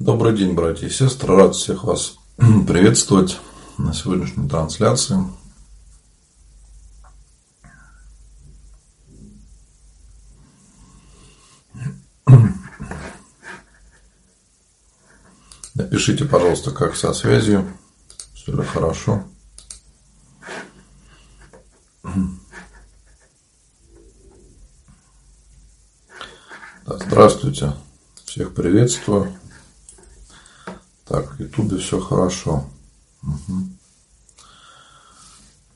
Добрый день, братья и сестры. Рад всех вас приветствовать на сегодняшней трансляции. Напишите, пожалуйста, как со связью. Все ли хорошо. Да, здравствуйте. Всех приветствую. Так, в Ютубе все хорошо. Угу.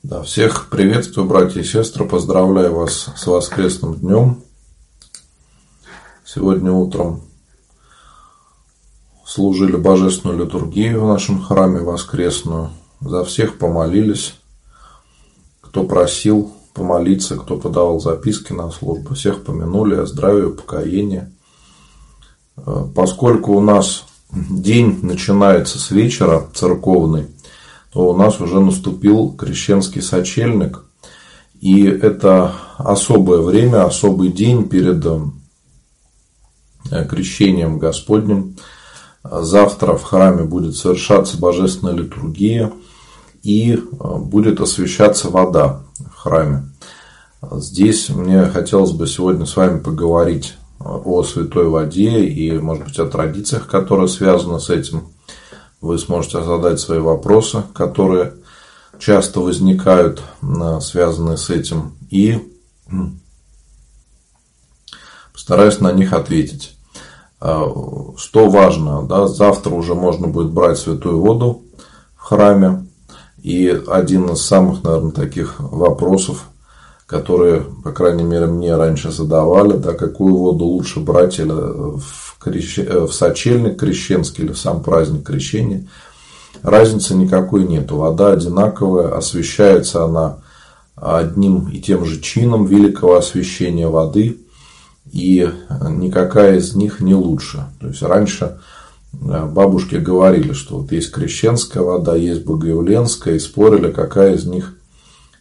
Да, всех приветствую, братья и сестры. Поздравляю вас с воскресным днем. Сегодня утром служили божественную литургию в нашем храме воскресную. За всех помолились. Кто просил помолиться, кто подавал записки на службу. Всех помянули о здравии, упокоении. Э, поскольку у нас день начинается с вечера церковный, то у нас уже наступил крещенский сочельник. И это особое время, особый день перед э, крещением Господним. Завтра в храме будет совершаться божественная литургия и э, будет освещаться вода в храме. Здесь мне хотелось бы сегодня с вами поговорить о святой воде и, может быть, о традициях, которые связаны с этим. Вы сможете задать свои вопросы, которые часто возникают, связанные с этим, и постараюсь на них ответить. А, что важно, да, завтра уже можно будет брать святую воду в храме. И один из самых, наверное, таких вопросов, которые, по крайней мере, мне раньше задавали, да, какую воду лучше брать или в, крещ... Э, в сочельник крещенский или в сам праздник крещения. Разницы никакой нет. Вода одинаковая, освещается она одним и тем же чином великого освещения воды, и никакая из них не лучше. То есть раньше э, бабушки говорили, что вот есть крещенская вода, есть богоявленская, и спорили, какая из них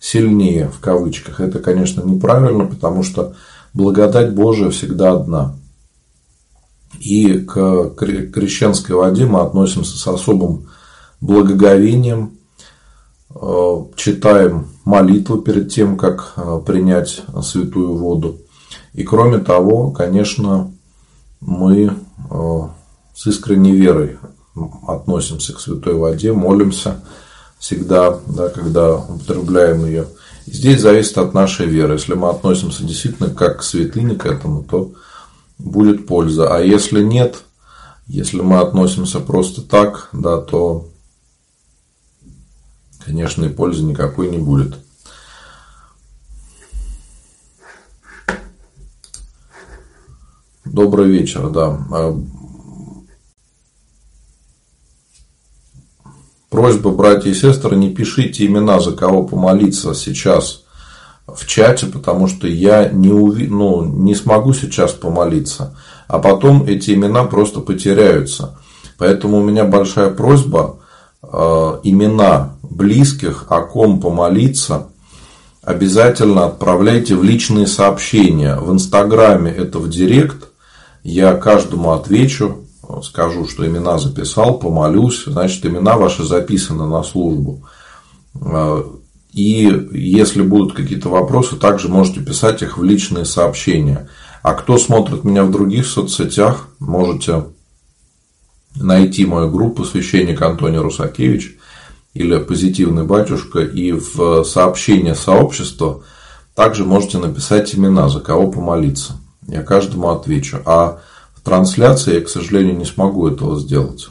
сильнее в кавычках. Это, конечно, неправильно, потому что благодать Божия всегда одна. И к крещенской воде мы относимся с особым благоговением, э, читаем молитву перед тем, как э, принять святую воду. И кроме того, конечно, мы э, с искренней верой относимся к святой воде, молимся – всегда, да, когда употребляем ее. Здесь зависит от нашей веры. Если мы относимся действительно как к святыне к этому, то будет польза. А если нет, если мы относимся просто так, да, то, конечно, и пользы никакой не будет. Добрый вечер, да. Просьба, братья и сестры, не пишите имена, за кого помолиться сейчас в чате, потому что я не, уви... ну, не смогу сейчас помолиться, а потом эти имена просто потеряются. Поэтому у меня большая просьба э, имена близких, о ком помолиться, обязательно отправляйте в личные сообщения. В Инстаграме это в Директ. Я каждому отвечу скажу, что имена записал, помолюсь, значит, имена ваши записаны на службу. А, и если будут какие-то вопросы, также можете писать их в личные сообщения. А кто смотрит меня в других соцсетях, можете найти мою группу «Священник Антоний Русакевич» или «Позитивный батюшка» и в сообщение сообщества также можете написать имена, за кого помолиться. Я каждому отвечу. А трансляции я, к сожалению, не смогу этого сделать.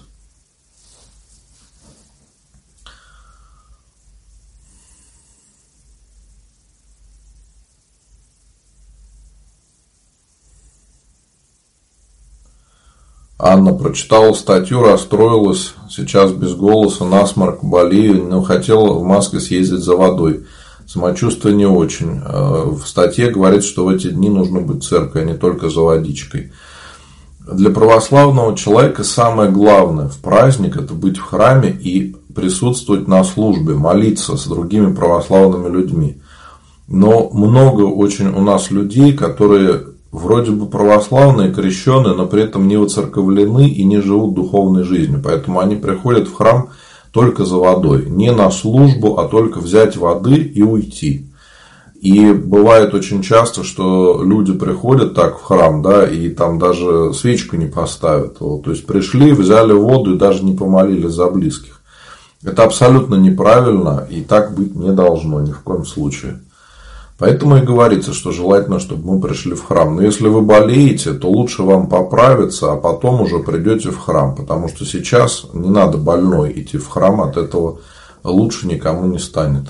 Анна прочитала статью, расстроилась, сейчас без голоса, насморк, болею, но хотела в Москве съездить за водой. Самочувствие не очень. Э, в статье говорится, что в эти дни нужно быть церкви, а не только за водичкой. Для православного человека самое главное в праздник – это быть в храме и присутствовать на службе, молиться с другими православными людьми. Но много очень у нас людей, которые вроде бы православные, крещенные, но при этом не воцерковлены и не живут духовной жизнью. Поэтому они приходят в храм только за водой. Не на службу, а только взять воды и уйти. И бывает очень часто, что люди приходят так в храм, да, и там даже свечку не поставят. Вот, то есть пришли, взяли воду и даже не помолились за близких. Это абсолютно неправильно и так быть не должно ни в коем случае. Поэтому и говорится, что желательно, чтобы мы пришли в храм. Но если вы болеете, то лучше вам поправиться, а потом уже придете в храм. Потому что сейчас не надо больной идти в храм, от этого лучше никому не станет.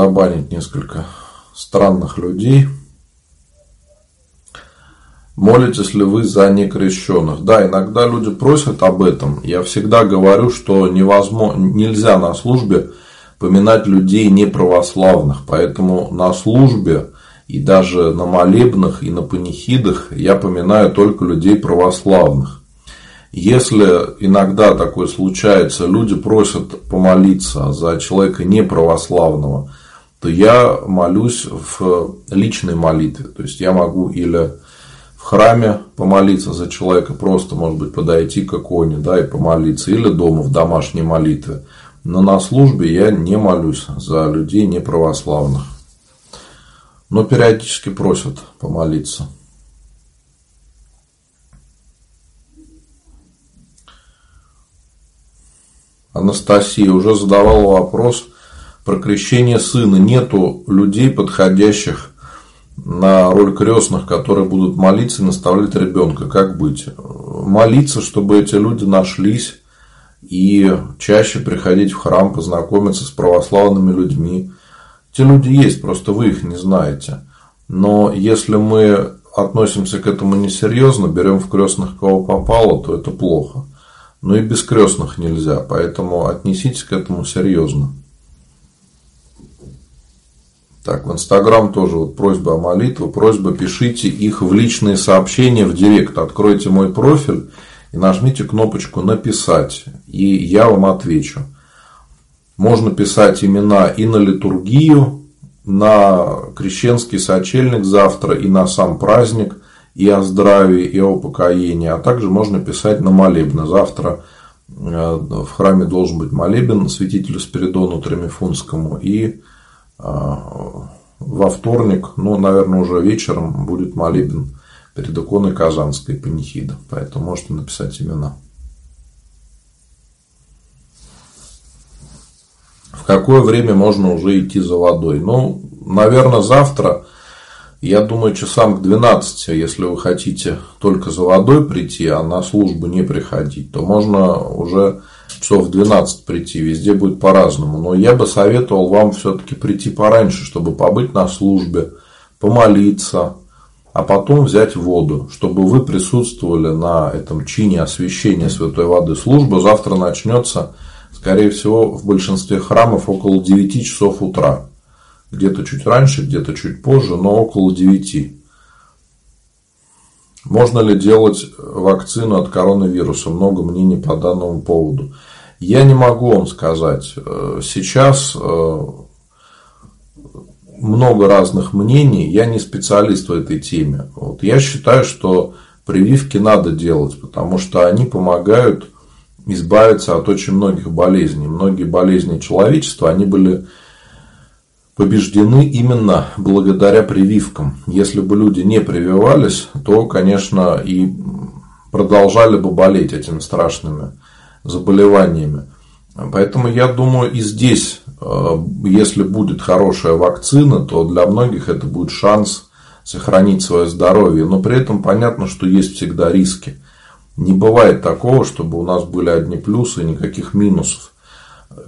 Забанить несколько странных людей. Молитесь ли вы за некрещенных? Да, иногда люди просят об этом. Я всегда говорю, что невозможно, нельзя на службе поминать людей неправославных. Поэтому на службе и даже на молебнах и на панихидах я поминаю только людей православных. Если иногда такое случается, люди просят помолиться за человека неправославного, то я молюсь в личной молитве. То есть я могу или в храме помолиться за человека, просто, может быть, подойти к иконе да, и помолиться, или дома в домашней молитве. Но на службе я не молюсь за людей неправославных. Но периодически просят помолиться. Анастасия уже задавала вопрос про крещение сына. Нету людей, подходящих на роль крестных, которые будут молиться и наставлять ребенка. Как быть? Молиться, чтобы эти люди нашлись и чаще приходить в храм, познакомиться с православными людьми. Те люди есть, просто вы их не знаете. Но если мы относимся к этому несерьезно, берем в крестных кого попало, то это плохо. Но и без крестных нельзя, поэтому отнеситесь к этому серьезно. Так, в Инстаграм тоже вот просьба о молитве, просьба пишите их в личные сообщения в директ. Откройте мой профиль и нажмите кнопочку «Написать», и я вам отвечу. Можно писать имена и на литургию, на крещенский сочельник завтра, и на сам праздник – и о здравии, и о покоении, а также можно писать на молебны. Завтра э, в храме должен быть молебен святителю Спиридону Тремифунскому, и во вторник, ну, наверное, уже вечером будет молебен перед иконой Казанской панихида. Поэтому можете написать имена. В какое время можно уже идти за водой? Ну, наверное, завтра я думаю, часам к 12, если вы хотите только за водой прийти, а на службу не приходить, то можно уже часов в 12 прийти, везде будет по-разному. Но я бы советовал вам все-таки прийти пораньше, чтобы побыть на службе, помолиться, а потом взять воду, чтобы вы присутствовали на этом чине освящения святой воды. Служба завтра начнется, скорее всего, в большинстве храмов около 9 часов утра где-то чуть раньше, где-то чуть позже, но около 9. Можно ли делать вакцину от коронавируса? Много мнений по данному поводу. Я не могу вам сказать. Сейчас э, много разных мнений. Я не специалист в этой теме. Вот я считаю, что прививки надо делать, потому что они помогают избавиться от очень многих болезней. Многие болезни человечества, они были побеждены именно благодаря прививкам. Если бы люди не прививались, то, конечно, и продолжали бы болеть этими страшными заболеваниями. Поэтому я думаю, и здесь, э, если будет хорошая вакцина, то для многих это будет шанс сохранить свое здоровье. Но при этом понятно, что есть всегда риски. Не бывает такого, чтобы у нас были одни плюсы и никаких минусов.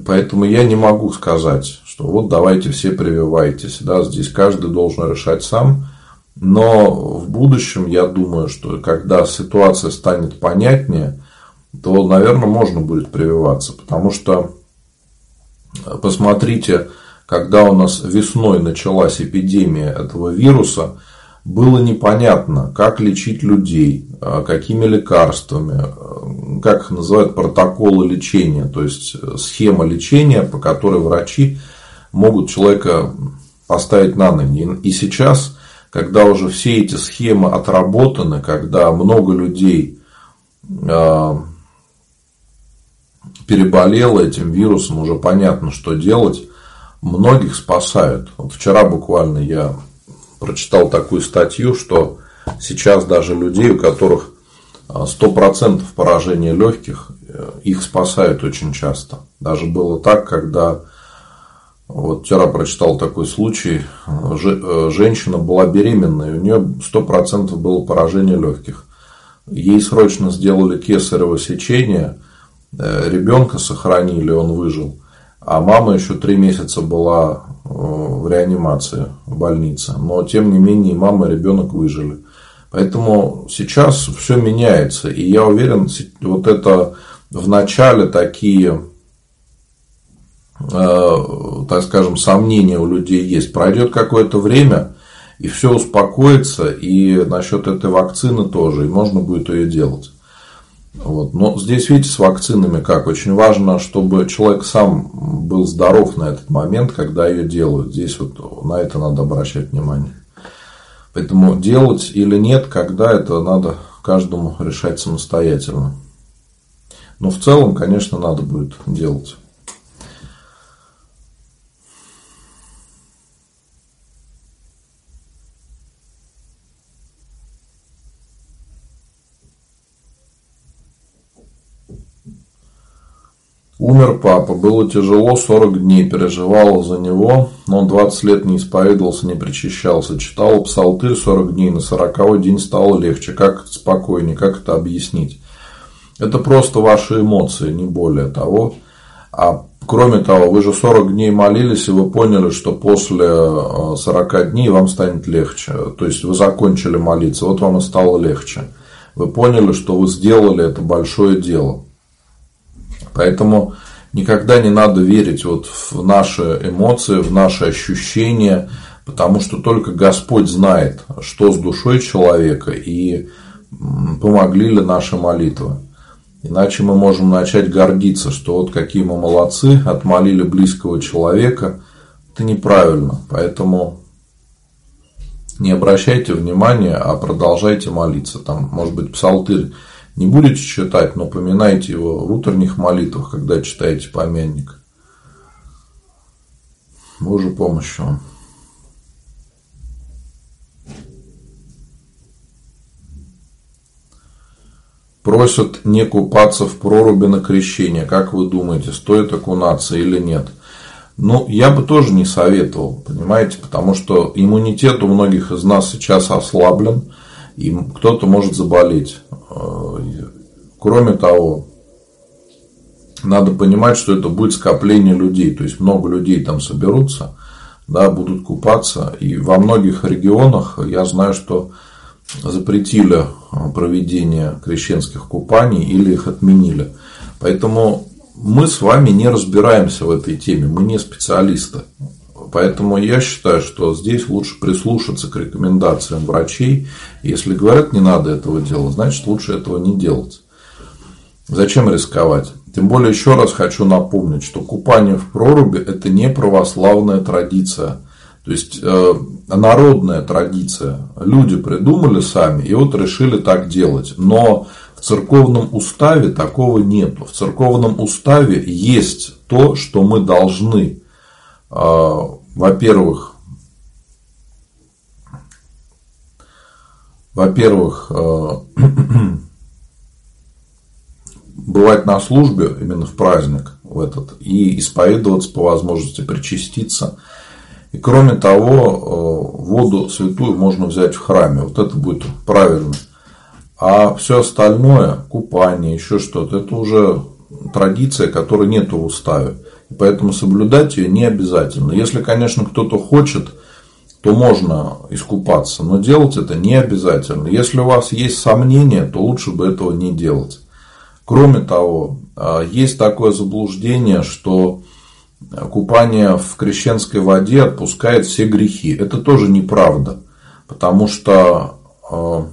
Поэтому я не могу сказать, что вот давайте все прививайтесь. Да, здесь каждый должен решать сам. Но в будущем, я думаю, что когда ситуация станет понятнее, то, наверное, можно будет прививаться. Потому что, посмотрите, когда у нас весной началась эпидемия этого вируса, было непонятно, как лечить людей, а, какими лекарствами, а, как их называют протоколы лечения, то есть схема лечения, по которой врачи могут человека поставить на ноги. И сейчас, когда уже все эти схемы отработаны, когда много людей переболело этим вирусом, уже понятно, что делать, многих спасают. Вот вчера буквально я прочитал такую статью, что сейчас даже людей, у которых 100% а, поражения легких, э, их спасают очень часто. Даже было так, когда вот вчера прочитал такой случай, э, женщина была беременная, у нее 100% было поражение легких. Ей срочно сделали кесарево сечение, э, ребенка сохранили, он выжил. А мама еще три месяца была э, в реанимации, в больнице. Но, тем не менее, мама и ребенок выжили. Поэтому сейчас все меняется. И я уверен, вот это в начале такие, э, так скажем, сомнения у людей есть. Пройдет какое-то время, и все успокоится. И насчет этой вакцины тоже. И можно будет ее делать. Вот. Но здесь, видите, с вакцинами как? Очень важно, чтобы человек сам был здоров на этот момент, когда ее делают. Здесь вот на это надо обращать внимание. Поэтому делать или нет, когда это надо каждому решать самостоятельно. Но в целом, конечно, надо будет делать. Умер папа, было тяжело, 40 дней переживала за него, но он 20 лет не исповедовался, не причащался. Читал псалтырь 40 дней, на 40 день стало легче. Как спокойнее, как это объяснить? Это просто ваши эмоции, не более того. А кроме того, вы же 40 дней молились, и вы поняли, что после 40 э, дней вам станет легче. То есть вы закончили молиться, вот вам и стало легче. Вы поняли, что вы сделали это большое дело. Поэтому никогда не надо верить вот в наши эмоции, в наши ощущения, потому что только Господь знает, что с душой человека и помогли ли наши молитвы. Иначе мы можем начать гордиться, что вот какие мы молодцы, отмолили близкого человека. Это неправильно. Поэтому не обращайте внимания, а продолжайте молиться. Там, может быть, псалтырь не будете читать, но поминайте его в утренних молитвах, когда читаете помянник. Боже помощь вам. Просят не купаться в проруби на крещение. Как вы думаете, стоит окунаться или нет? Ну, я бы тоже не советовал, понимаете, потому что иммунитет у многих из нас сейчас ослаблен, и кто-то может заболеть. Кроме того, надо понимать, что это будет скопление людей, то есть много людей там соберутся, да, будут купаться. И во многих регионах я знаю, что запретили проведение крещенских купаний или их отменили. Поэтому мы с вами не разбираемся в этой теме, мы не специалисты. Поэтому я считаю, что здесь лучше прислушаться к рекомендациям врачей. Если говорят, не надо этого делать, значит лучше этого не делать. Зачем рисковать? Тем более, еще раз хочу напомнить, что купание в проруби – это не православная традиция. То есть, э, народная традиция. Люди придумали сами и вот решили так делать. Но в церковном уставе такого нет. В церковном уставе есть то, что мы должны э, во-первых, во-первых, э, бывать на службе именно в праздник в этот и исповедоваться по возможности, причаститься. И кроме того, э, воду святую можно взять в храме. Вот это будет правильно. А все остальное, купание, еще что-то, это уже традиция, которой нет в уставе. Поэтому соблюдать ее не обязательно. Если, конечно, кто-то хочет, то можно искупаться, но делать это не обязательно. Если у вас есть сомнения, то лучше бы этого не делать. Кроме того, а, есть такое заблуждение, что купание в крещенской воде отпускает все грехи. Это тоже неправда, потому что а,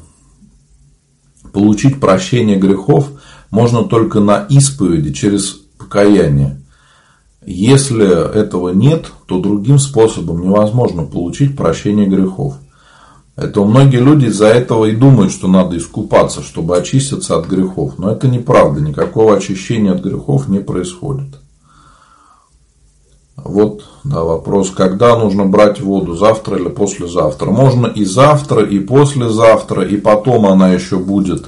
получить прощение грехов можно только на исповеди через покаяние. Если этого нет, то другим способом невозможно получить прощение грехов. Это многие люди из-за этого и думают, что надо искупаться, чтобы очиститься от грехов. Но это неправда. Никакого очищения от грехов не происходит. Вот да, вопрос, когда нужно брать воду, завтра или послезавтра. Можно и завтра, и послезавтра, и потом она еще будет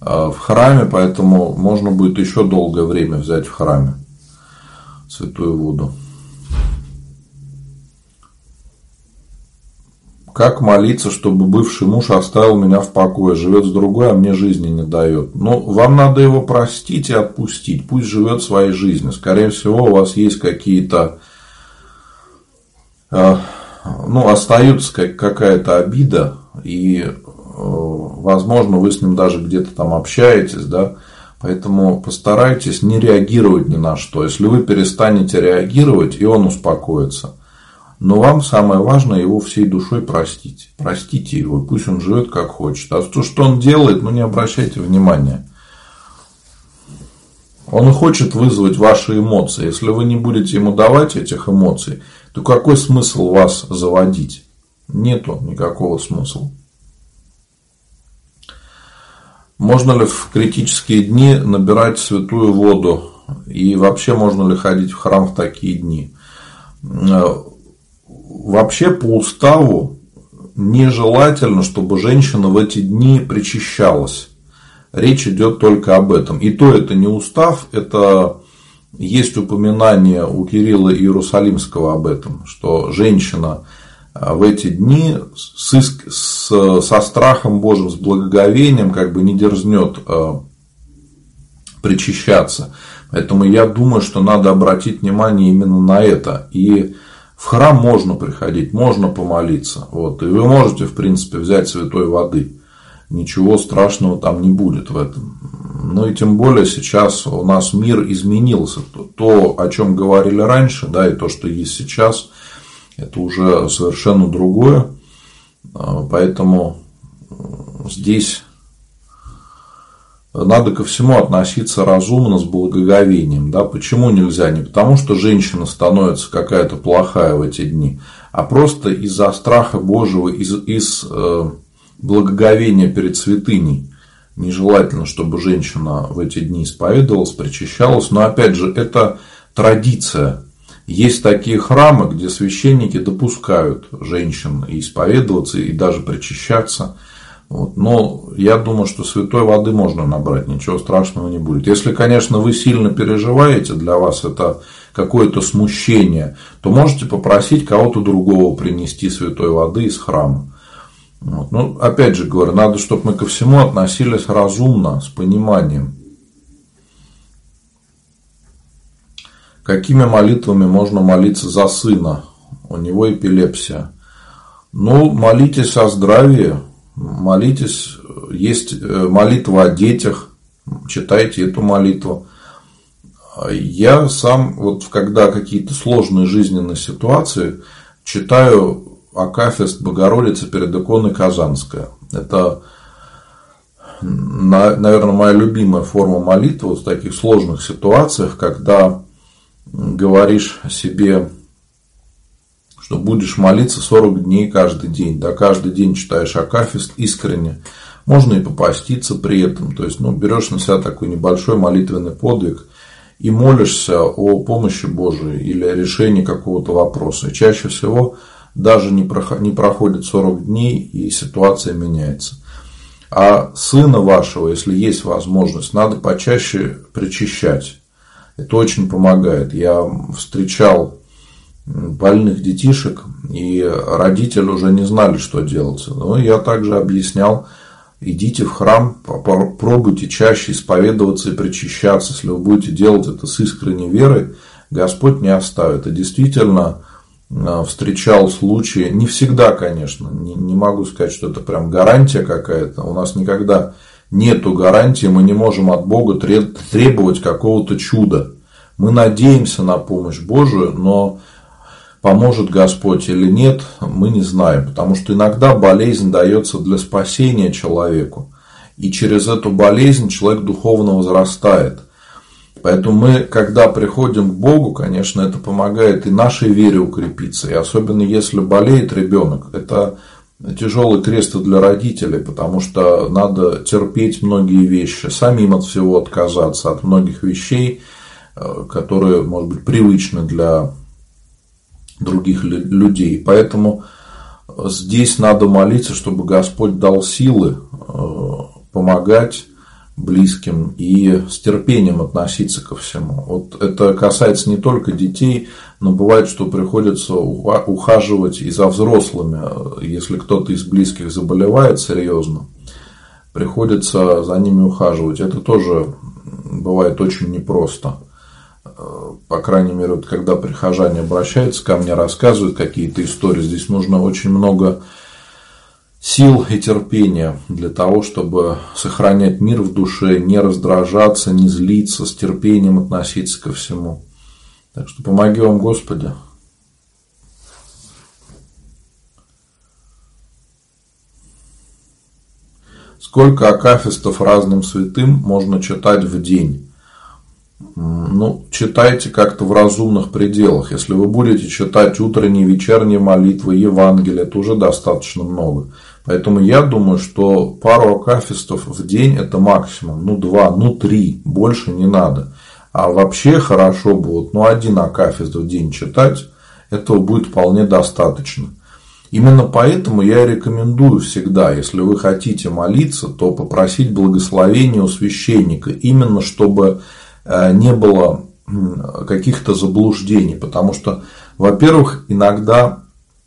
э, в храме, поэтому можно будет еще долгое время взять в храме святую воду. Как молиться, чтобы бывший муж оставил меня в покое, живет с другой, а мне жизни не дает? Ну, вам надо его простить и отпустить. Пусть живет своей жизнью. Скорее всего, у вас есть какие-то э, ну, остается какая-то обида, и, э, возможно, вы с ним даже где-то там общаетесь, да, Поэтому постарайтесь не реагировать ни на что. Если вы перестанете реагировать, и он успокоится. Но вам самое важное его всей душой простить. Простите его, пусть он живет как хочет. А то, что он делает, ну не обращайте внимания. Он хочет вызвать ваши эмоции. Если вы не будете ему давать этих эмоций, то какой смысл вас заводить? Нету никакого смысла. Можно ли в критические дни набирать святую воду? И вообще можно ли ходить в храм в такие дни? Э, вообще по уставу нежелательно, чтобы женщина в эти дни причащалась. Речь идет только об этом. И то это не устав, это есть упоминание у Кирилла Иерусалимского об этом, что женщина в эти дни с, с, со страхом Божьим, с благоговением как бы не дерзнет э, причащаться. Поэтому я думаю, что надо обратить внимание именно на это. И в храм можно приходить, можно помолиться. Вот, и вы можете, в принципе, взять святой воды. Ничего страшного там не будет в этом. Ну и тем более сейчас у нас мир изменился. То, о чем говорили раньше, да, и то, что есть сейчас – это уже совершенно другое. А, поэтому здесь надо ко всему относиться разумно, с благоговением. Да? Почему нельзя? Не потому, что женщина становится какая-то плохая в эти дни, а просто из-за страха Божьего, из, из э, благоговения перед святыней. Нежелательно, чтобы женщина в эти дни исповедовалась, причащалась. Но опять же, это традиция. Есть такие храмы, где священники допускают женщин исповедоваться и даже причащаться. Вот. Но я думаю, что святой воды можно набрать, ничего страшного не будет. Если, конечно, вы сильно переживаете, для вас это какое-то смущение, то можете попросить кого-то другого принести святой воды из храма. Вот. Ну, опять же говорю, надо, чтобы мы ко всему относились разумно, с пониманием. Какими молитвами можно молиться за сына? У него эпилепсия. Ну, молитесь о здравии, молитесь, есть э, молитва о детях, читайте эту молитву. Я сам, вот когда какие-то сложные жизненные ситуации, читаю Акафист Богородицы перед иконой Казанская. Это, наверное, моя любимая форма молитвы в таких сложных ситуациях, когда говоришь себе, что будешь молиться 40 дней каждый день, да, каждый день читаешь Акафист искренне, можно и попаститься при этом, то есть, ну, берешь на себя такой небольшой молитвенный подвиг и молишься о помощи Божией или о решении какого-то вопроса. Чаще всего даже не проходит 40 дней, и ситуация меняется. А сына вашего, если есть возможность, надо почаще причащать. Это очень помогает. Я встречал больных детишек, и родители уже не знали, что делать. Но я также объяснял идите в храм, пробуйте чаще исповедоваться и причащаться. Если вы будете делать это с искренней верой, Господь не оставит. И действительно э, встречал случаи, не всегда, конечно, не, не могу сказать, что это прям гарантия какая-то. У нас никогда нету гарантии, мы не можем от Бога требовать какого-то чуда. Мы надеемся на помощь Божию, но поможет Господь или нет, мы не знаем. Потому что иногда болезнь дается для спасения человеку. И через эту болезнь человек духовно возрастает. Поэтому мы, когда приходим к Богу, конечно, это помогает и нашей вере укрепиться. И особенно если болеет ребенок, это тяжелый крест для родителей, потому что надо терпеть многие вещи, самим от всего отказаться, от многих вещей, э, которые, может быть, привычны для других людей. Поэтому здесь надо молиться, чтобы Господь дал силы э, помогать близким и с терпением относиться ко всему. Вот это касается не только детей, но бывает, что приходится ухаживать и за взрослыми. Если кто-то из близких заболевает серьезно, приходится за ними ухаживать. Это тоже бывает очень непросто. По крайней мере, вот когда прихожане обращаются ко мне, рассказывают какие-то истории, здесь нужно очень много сил и терпения для того, чтобы сохранять мир в душе, не раздражаться, не злиться, с терпением относиться ко всему. Так что помоги вам, Господи. Сколько акафистов разным святым можно читать в день? Ну, читайте как-то в разумных пределах. Если вы будете читать утренние, вечерние молитвы, Евангелие, это уже достаточно много. Поэтому я думаю, что пару акафистов в день это максимум. Ну, два, ну, три. Больше не надо. А вообще хорошо будет, ну, один акафист в день читать. Этого будет вполне достаточно. Именно поэтому я рекомендую всегда, если вы хотите молиться, то попросить благословения у священника. Именно чтобы э, не было каких-то заблуждений. Потому что, во-первых, иногда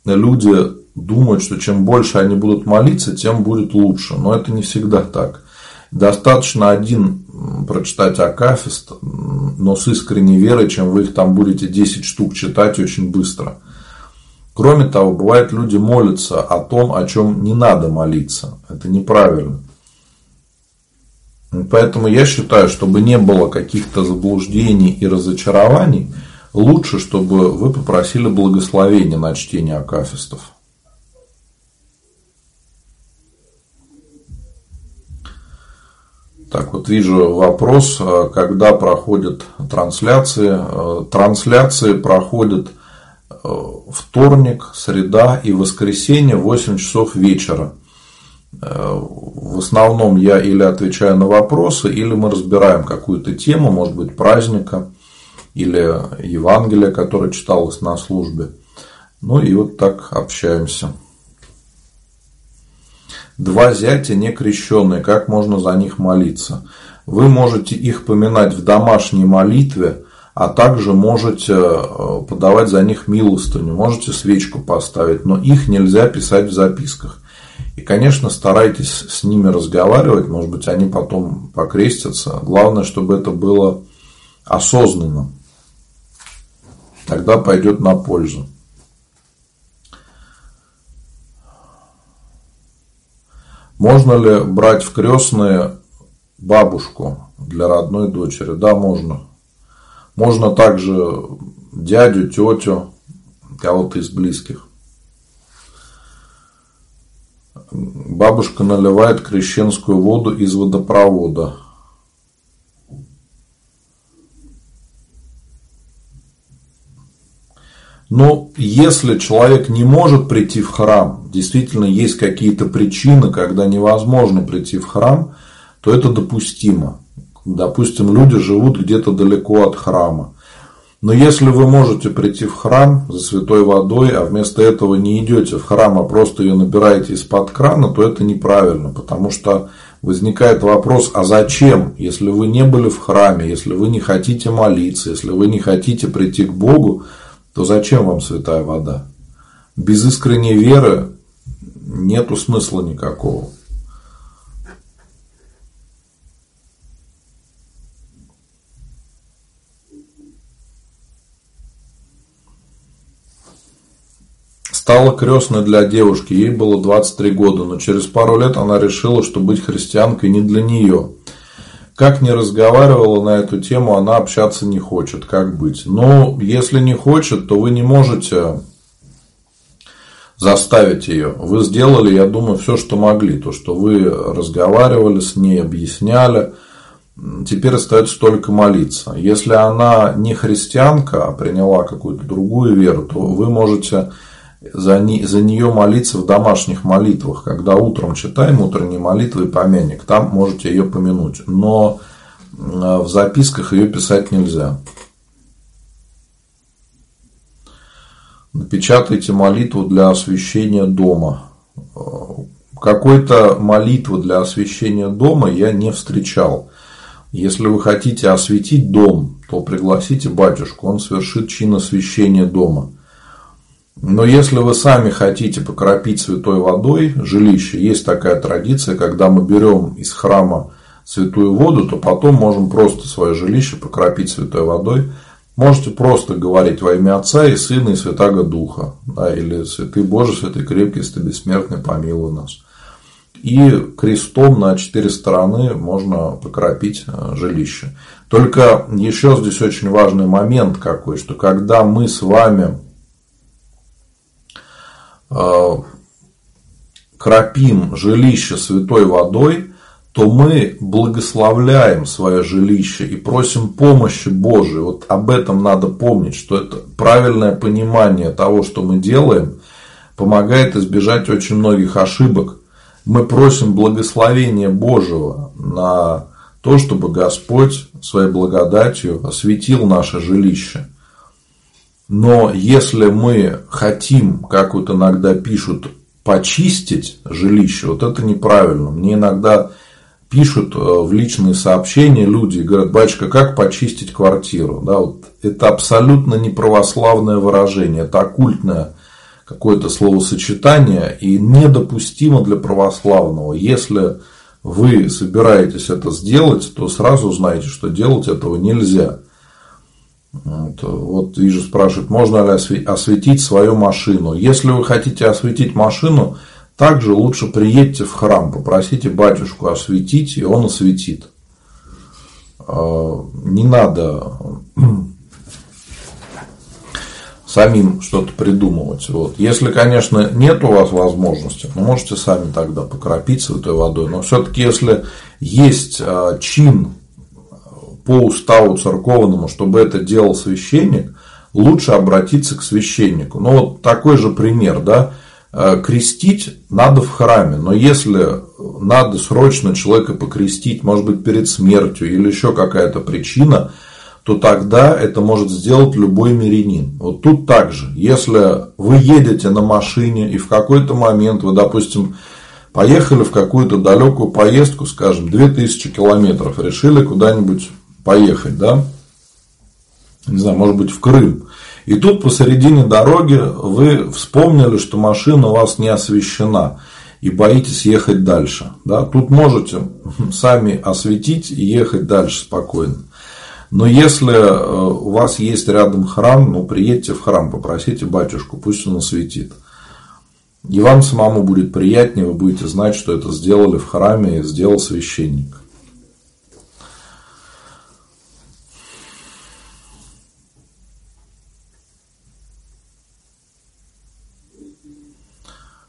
люди думают, что чем больше они будут молиться, тем будет лучше. Но это не всегда так. Достаточно один прочитать Акафист, но с искренней верой, чем вы их там будете 10 штук читать очень быстро. Кроме того, бывает люди молятся о том, о чем не надо молиться. Это неправильно. Поэтому я считаю, чтобы не было каких-то заблуждений и разочарований, лучше, чтобы вы попросили благословения на чтение акафистов. Так вот вижу вопрос, а когда проходят трансляции. Э, трансляции проходят э, вторник, среда и воскресенье в 8 часов вечера. Э, в основном я или отвечаю на вопросы, или мы разбираем какую-то тему, может быть, праздника, или Евангелие, которое читалось на службе. Ну и вот так общаемся. Два зятя не крещенные, как можно за них молиться? Вы можете их поминать в домашней молитве, а также можете э, подавать за них милостыню, можете свечку поставить, но их нельзя писать в записках. И, конечно, старайтесь с ними разговаривать, может быть, они потом покрестятся. Главное, чтобы это было осознанно. Тогда пойдет на пользу. Можно ли брать в крестные бабушку для родной дочери? Да, можно. Можно также дядю, тетю, кого-то из близких. Бабушка наливает крещенскую воду из водопровода. Но если человек не может прийти в храм, действительно есть какие-то причины, когда невозможно прийти в храм, то это допустимо. Допустим, люди живут где-то далеко от храма. Но если вы можете прийти в храм за святой водой, а вместо этого не идете в храм, а просто ее набираете из-под крана, то это неправильно, потому что возникает вопрос, а зачем, если вы не были в храме, если вы не хотите молиться, если вы не хотите прийти к Богу, то зачем вам святая вода? Без искренней веры нету смысла никакого. Стала крестной для девушки, ей было 23 года, но через пару лет она решила, что быть христианкой не для нее – как не разговаривала на эту тему, она общаться не хочет. Как быть? Ну, если не хочет, то вы не можете заставить ее. Вы сделали, я думаю, все, что могли. То, что вы разговаривали с ней, объясняли. Теперь остается только молиться. Если она не христианка, а приняла какую-то другую веру, то вы можете за, не, за нее молиться в домашних молитвах. Когда утром читаем утренние молитвы и помянник, там можете ее помянуть. Но в записках ее писать нельзя. Напечатайте молитву для освящения дома. Какой-то молитвы для освящения дома я не встречал. Если вы хотите осветить дом, то пригласите батюшку, он совершит чин освящения дома. Но если вы сами хотите покропить святой водой жилище, есть такая традиция, когда мы берем из храма святую воду, то потом можем просто свое жилище покропить святой водой. Можете просто говорить во имя Отца и Сына и Святаго Духа. Да, или Святый Боже, Святый Крепкий, Святый Бессмертный, помилуй нас. И крестом на четыре стороны можно покропить э, жилище. Только еще здесь очень важный момент какой, что когда мы с вами кропим жилище святой водой, то мы благословляем свое жилище и просим помощи Божией. Вот об этом надо помнить, что это правильное понимание того, что мы делаем, помогает избежать очень многих ошибок. Мы просим благословения Божьего на то, чтобы Господь своей благодатью осветил наше жилище – но если мы хотим, как вот иногда пишут, почистить жилище, вот это неправильно. Мне иногда пишут э, в личные сообщения люди и говорят, батюшка, как почистить квартиру? Да, вот это абсолютно неправославное выражение, это оккультное какое-то словосочетание и недопустимо для православного. Если вы собираетесь это сделать, то сразу знаете, что делать этого нельзя. Вот, вот вижу, спрашивают, можно ли осветить свою машину. Если вы хотите осветить машину, также лучше приедьте в храм, попросите батюшку осветить, и он осветит. А, не надо самим что-то придумывать. Вот. Если, конечно, нет у вас возможности, ну, можете сами тогда покропить святой водой. Но все-таки, если есть а, чин по уставу церковному, чтобы это делал священник, лучше обратиться к священнику. Ну, вот такой же пример, да, э, крестить надо в храме, но если надо срочно человека покрестить, может быть, перед смертью или еще какая-то причина, то тогда это может сделать любой мирянин. Вот тут также, если вы едете на машине и в какой-то момент вы, допустим, поехали в какую-то далекую поездку, скажем, 2000 километров, решили куда-нибудь поехать, да, не знаю, может быть, в Крым. И тут посередине дороги вы вспомнили, что машина у вас не освещена и боитесь ехать дальше. Да? Тут можете сами осветить и ехать дальше спокойно. Но если э, у вас есть рядом храм, ну приедьте в храм, попросите батюшку, пусть он осветит. И вам самому будет приятнее, вы будете знать, что это сделали в храме и сделал священник.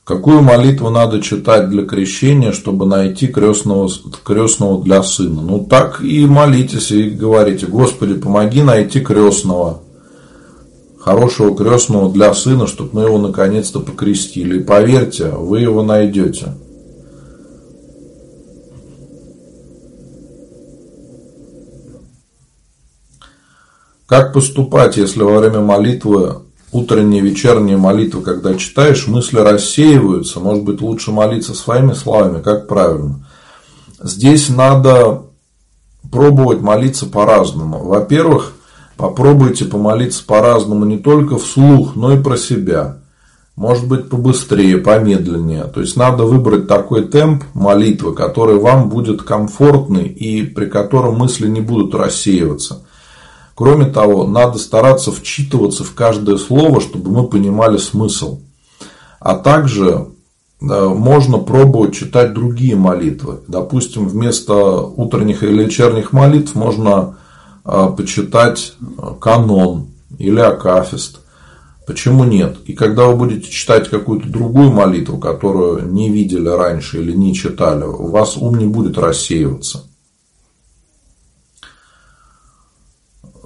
Какую молитву надо читать для крещения, чтобы найти крестного, крестного для сына? Ну, так и молитесь, и говорите, Господи, помоги найти крестного, хорошего крестного для сына, чтобы мы его наконец-то покрестили. И поверьте, вы его найдете. Как поступать, если во время молитвы утренние, вечерние молитвы, когда читаешь, мысли рассеиваются. Может быть, лучше молиться своими словами, как правильно. Здесь надо пробовать молиться по-разному. Во-первых, попробуйте помолиться по-разному не только вслух, но и про себя. Может быть, побыстрее, помедленнее. То есть, надо выбрать такой темп молитвы, который вам будет комфортный и при котором мысли не будут рассеиваться. Кроме того, надо стараться вчитываться в каждое слово, чтобы мы понимали смысл. А также можно пробовать читать другие молитвы. Допустим, вместо утренних или вечерних молитв можно а, почитать канон или акафист. Почему нет? И когда вы будете читать какую-то другую молитву, которую не видели раньше или не читали, у вас ум не будет рассеиваться.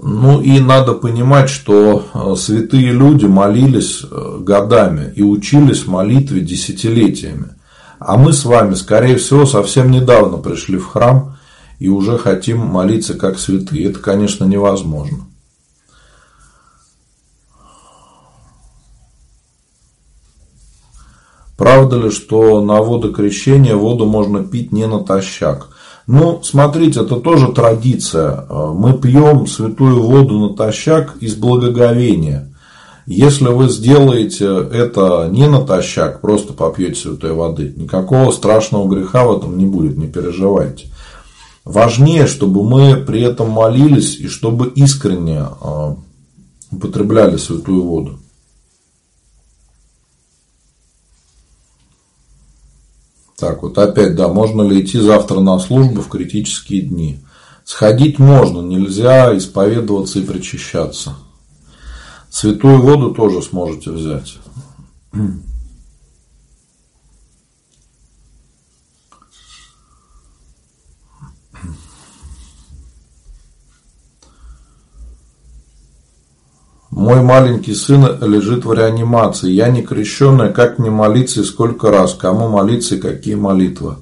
Ну и надо понимать, что э, святые люди молились э, годами и учились молитве десятилетиями. А мы с вами, скорее всего, совсем недавно пришли в храм и уже хотим молиться как святые. Это, конечно, невозможно. Правда ли, что на водокрещение воду можно пить не натощак? Ну, смотрите, это тоже традиция. Мы пьем святую воду натощак из благоговения. Если вы сделаете это не натощак, просто попьете святой воды, никакого страшного греха в этом не будет, не переживайте. Важнее, чтобы мы при этом молились и чтобы искренне а, употребляли святую воду. Так, вот опять, да, можно ли идти завтра на службу в критические дни? Сходить можно, нельзя исповедоваться и причащаться. Святую воду тоже сможете взять. Мой маленький сын лежит в реанимации. Я не крещенная. Как мне молиться и сколько раз? Кому молиться и какие молитвы?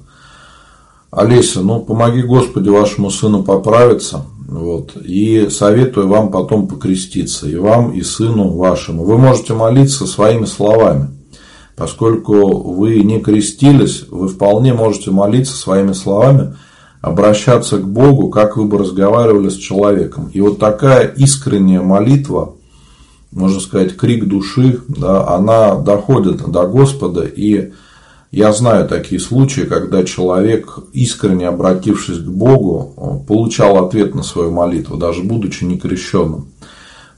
Олеся, ну помоги Господи вашему сыну поправиться. Вот, и советую вам потом покреститься. И вам, и сыну вашему. Вы можете молиться своими словами. Поскольку вы не крестились, вы вполне можете молиться своими словами, обращаться к Богу, как вы бы разговаривали с человеком. И вот такая искренняя молитва – можно сказать, крик души, да, она доходит до Господа. И я знаю такие случаи, когда человек, искренне обратившись к Богу, получал ответ на свою молитву, даже будучи некрещенным.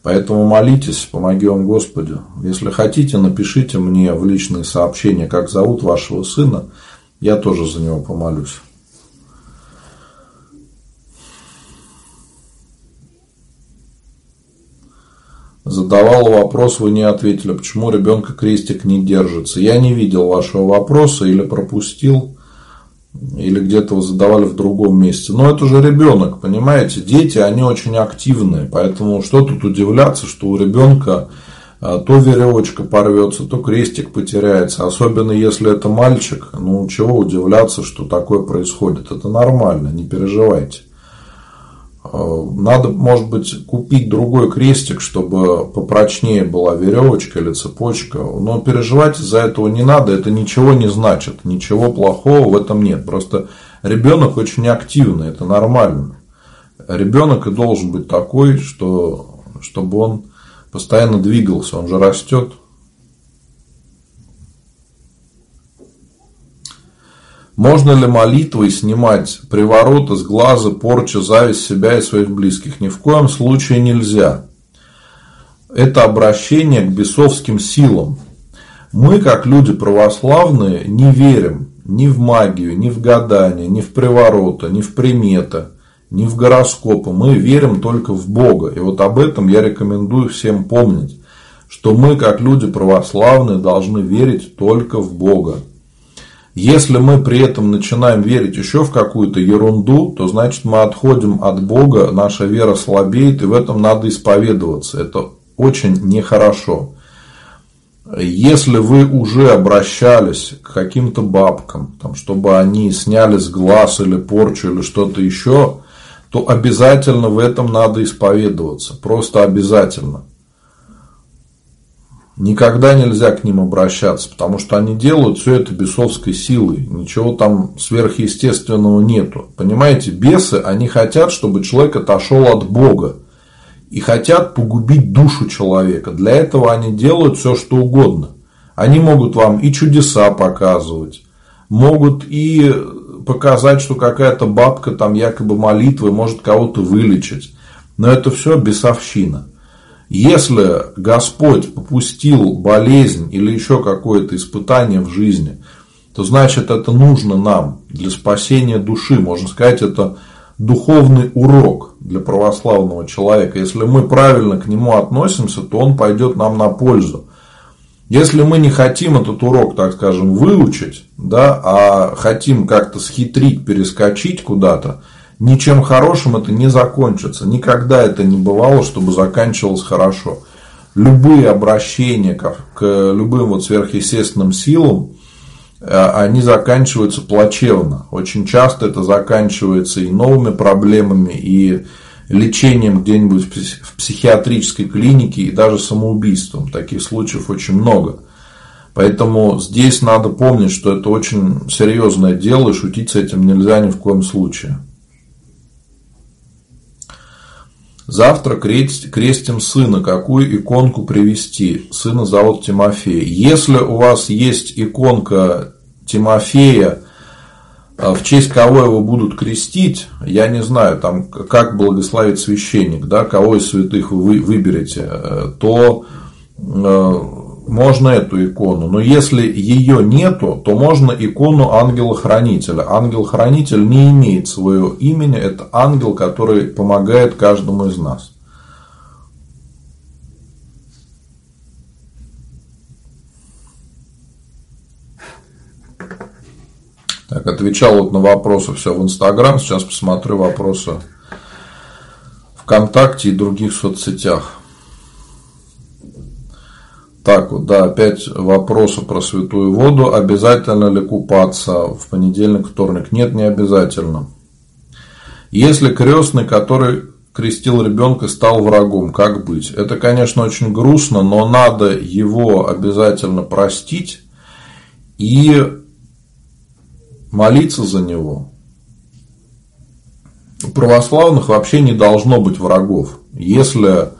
Поэтому молитесь, помоги вам Господи. Если хотите, напишите мне в личные сообщения, как зовут вашего сына. Я тоже за него помолюсь. Задавал вопрос, вы не ответили, почему ребенка крестик не держится. Я не видел вашего вопроса или пропустил, или где-то вы задавали в другом месте. Но это же ребенок, понимаете? Дети, они очень активные, поэтому что тут удивляться, что у ребенка а, то веревочка порвется, то крестик потеряется. Особенно если это мальчик, ну чего удивляться, что такое происходит. Это нормально, не переживайте. Надо, может быть, купить другой крестик, чтобы попрочнее была веревочка или цепочка. Но переживать из-за этого не надо, это ничего не значит. Ничего плохого в этом нет. Просто ребенок очень активный, это нормально. Ребенок и должен быть такой, что, чтобы он постоянно двигался, он же растет. Можно ли молитвой снимать привороты с глаза, порчу, зависть себя и своих близких? Ни в коем случае нельзя. Это обращение к бесовским силам. Мы, как люди православные, не верим ни в магию, ни в гадание, ни в привороты, ни в приметы, ни в гороскопы. Мы верим только в Бога. И вот об этом я рекомендую всем помнить, что мы, как люди православные, должны верить только в Бога. Если мы при этом начинаем верить еще в какую-то ерунду, то значит мы отходим от Бога, наша вера слабеет, и в этом надо исповедоваться. Это очень нехорошо. Если вы уже обращались к каким-то бабкам, там, чтобы они сняли с глаз или порчу или что-то еще, то обязательно в этом надо исповедоваться. Просто обязательно никогда нельзя к ним обращаться, потому что они делают все это бесовской силой. Ничего там сверхъестественного нету. Понимаете, бесы, они хотят, чтобы человек отошел от Бога. И хотят погубить душу человека. Для этого они делают все, что угодно. Они могут вам и чудеса показывать, могут и показать, что какая-то бабка там якобы молитвой может кого-то вылечить. Но это все бесовщина. Если Господь попустил болезнь или еще какое-то испытание в жизни, то значит это нужно нам для спасения души. Можно сказать, это духовный урок для православного человека. Если мы правильно к нему относимся, то он пойдет нам на пользу. Если мы не хотим этот урок, так скажем, выучить, да, а хотим как-то схитрить, перескочить куда-то, ничем хорошим это не закончится. Никогда это не бывало, чтобы заканчивалось хорошо. Любые обращения к, к любым вот сверхъестественным силам, э, они заканчиваются плачевно. Очень часто это заканчивается и новыми проблемами, и лечением где-нибудь в психиатрической клинике, и даже самоубийством. Таких случаев очень много. Поэтому здесь надо помнить, что это очень серьезное дело, и шутить с этим нельзя ни в коем случае. Завтра крестим сына. Какую иконку привести? Сына зовут Тимофей. Если у вас есть иконка Тимофея, а в честь кого его будут крестить, я не знаю, там, как благословит священник, да, кого из святых вы выберете, э, то э, можно эту икону. Но если ее нету, то можно икону ангела-хранителя. Ангел-хранитель не имеет своего имени, это ангел, который помогает каждому из нас. Так, отвечал вот на вопросы все в Инстаграм. Сейчас посмотрю вопросы ВКонтакте и других соцсетях. Так вот, да, опять вопросы про святую воду. Обязательно ли купаться в понедельник, вторник? Нет, не обязательно. Если крестный, который крестил ребенка, стал врагом, как быть? Это, конечно, очень грустно, но надо его обязательно простить и молиться за него. У православных вообще не должно быть врагов. Если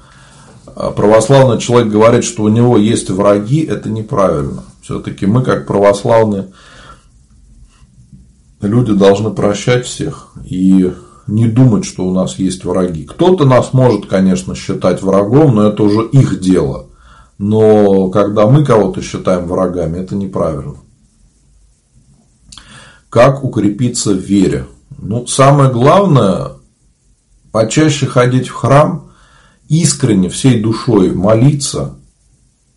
православный человек говорит, что у него есть враги, это неправильно. Все-таки мы, как православные люди, должны прощать всех и не думать, что у нас есть враги. Кто-то нас может, конечно, считать врагом, но это уже их дело. Но когда мы кого-то считаем врагами, это неправильно. Как укрепиться в вере? Ну, самое главное, почаще ходить в храм искренне, всей душой молиться,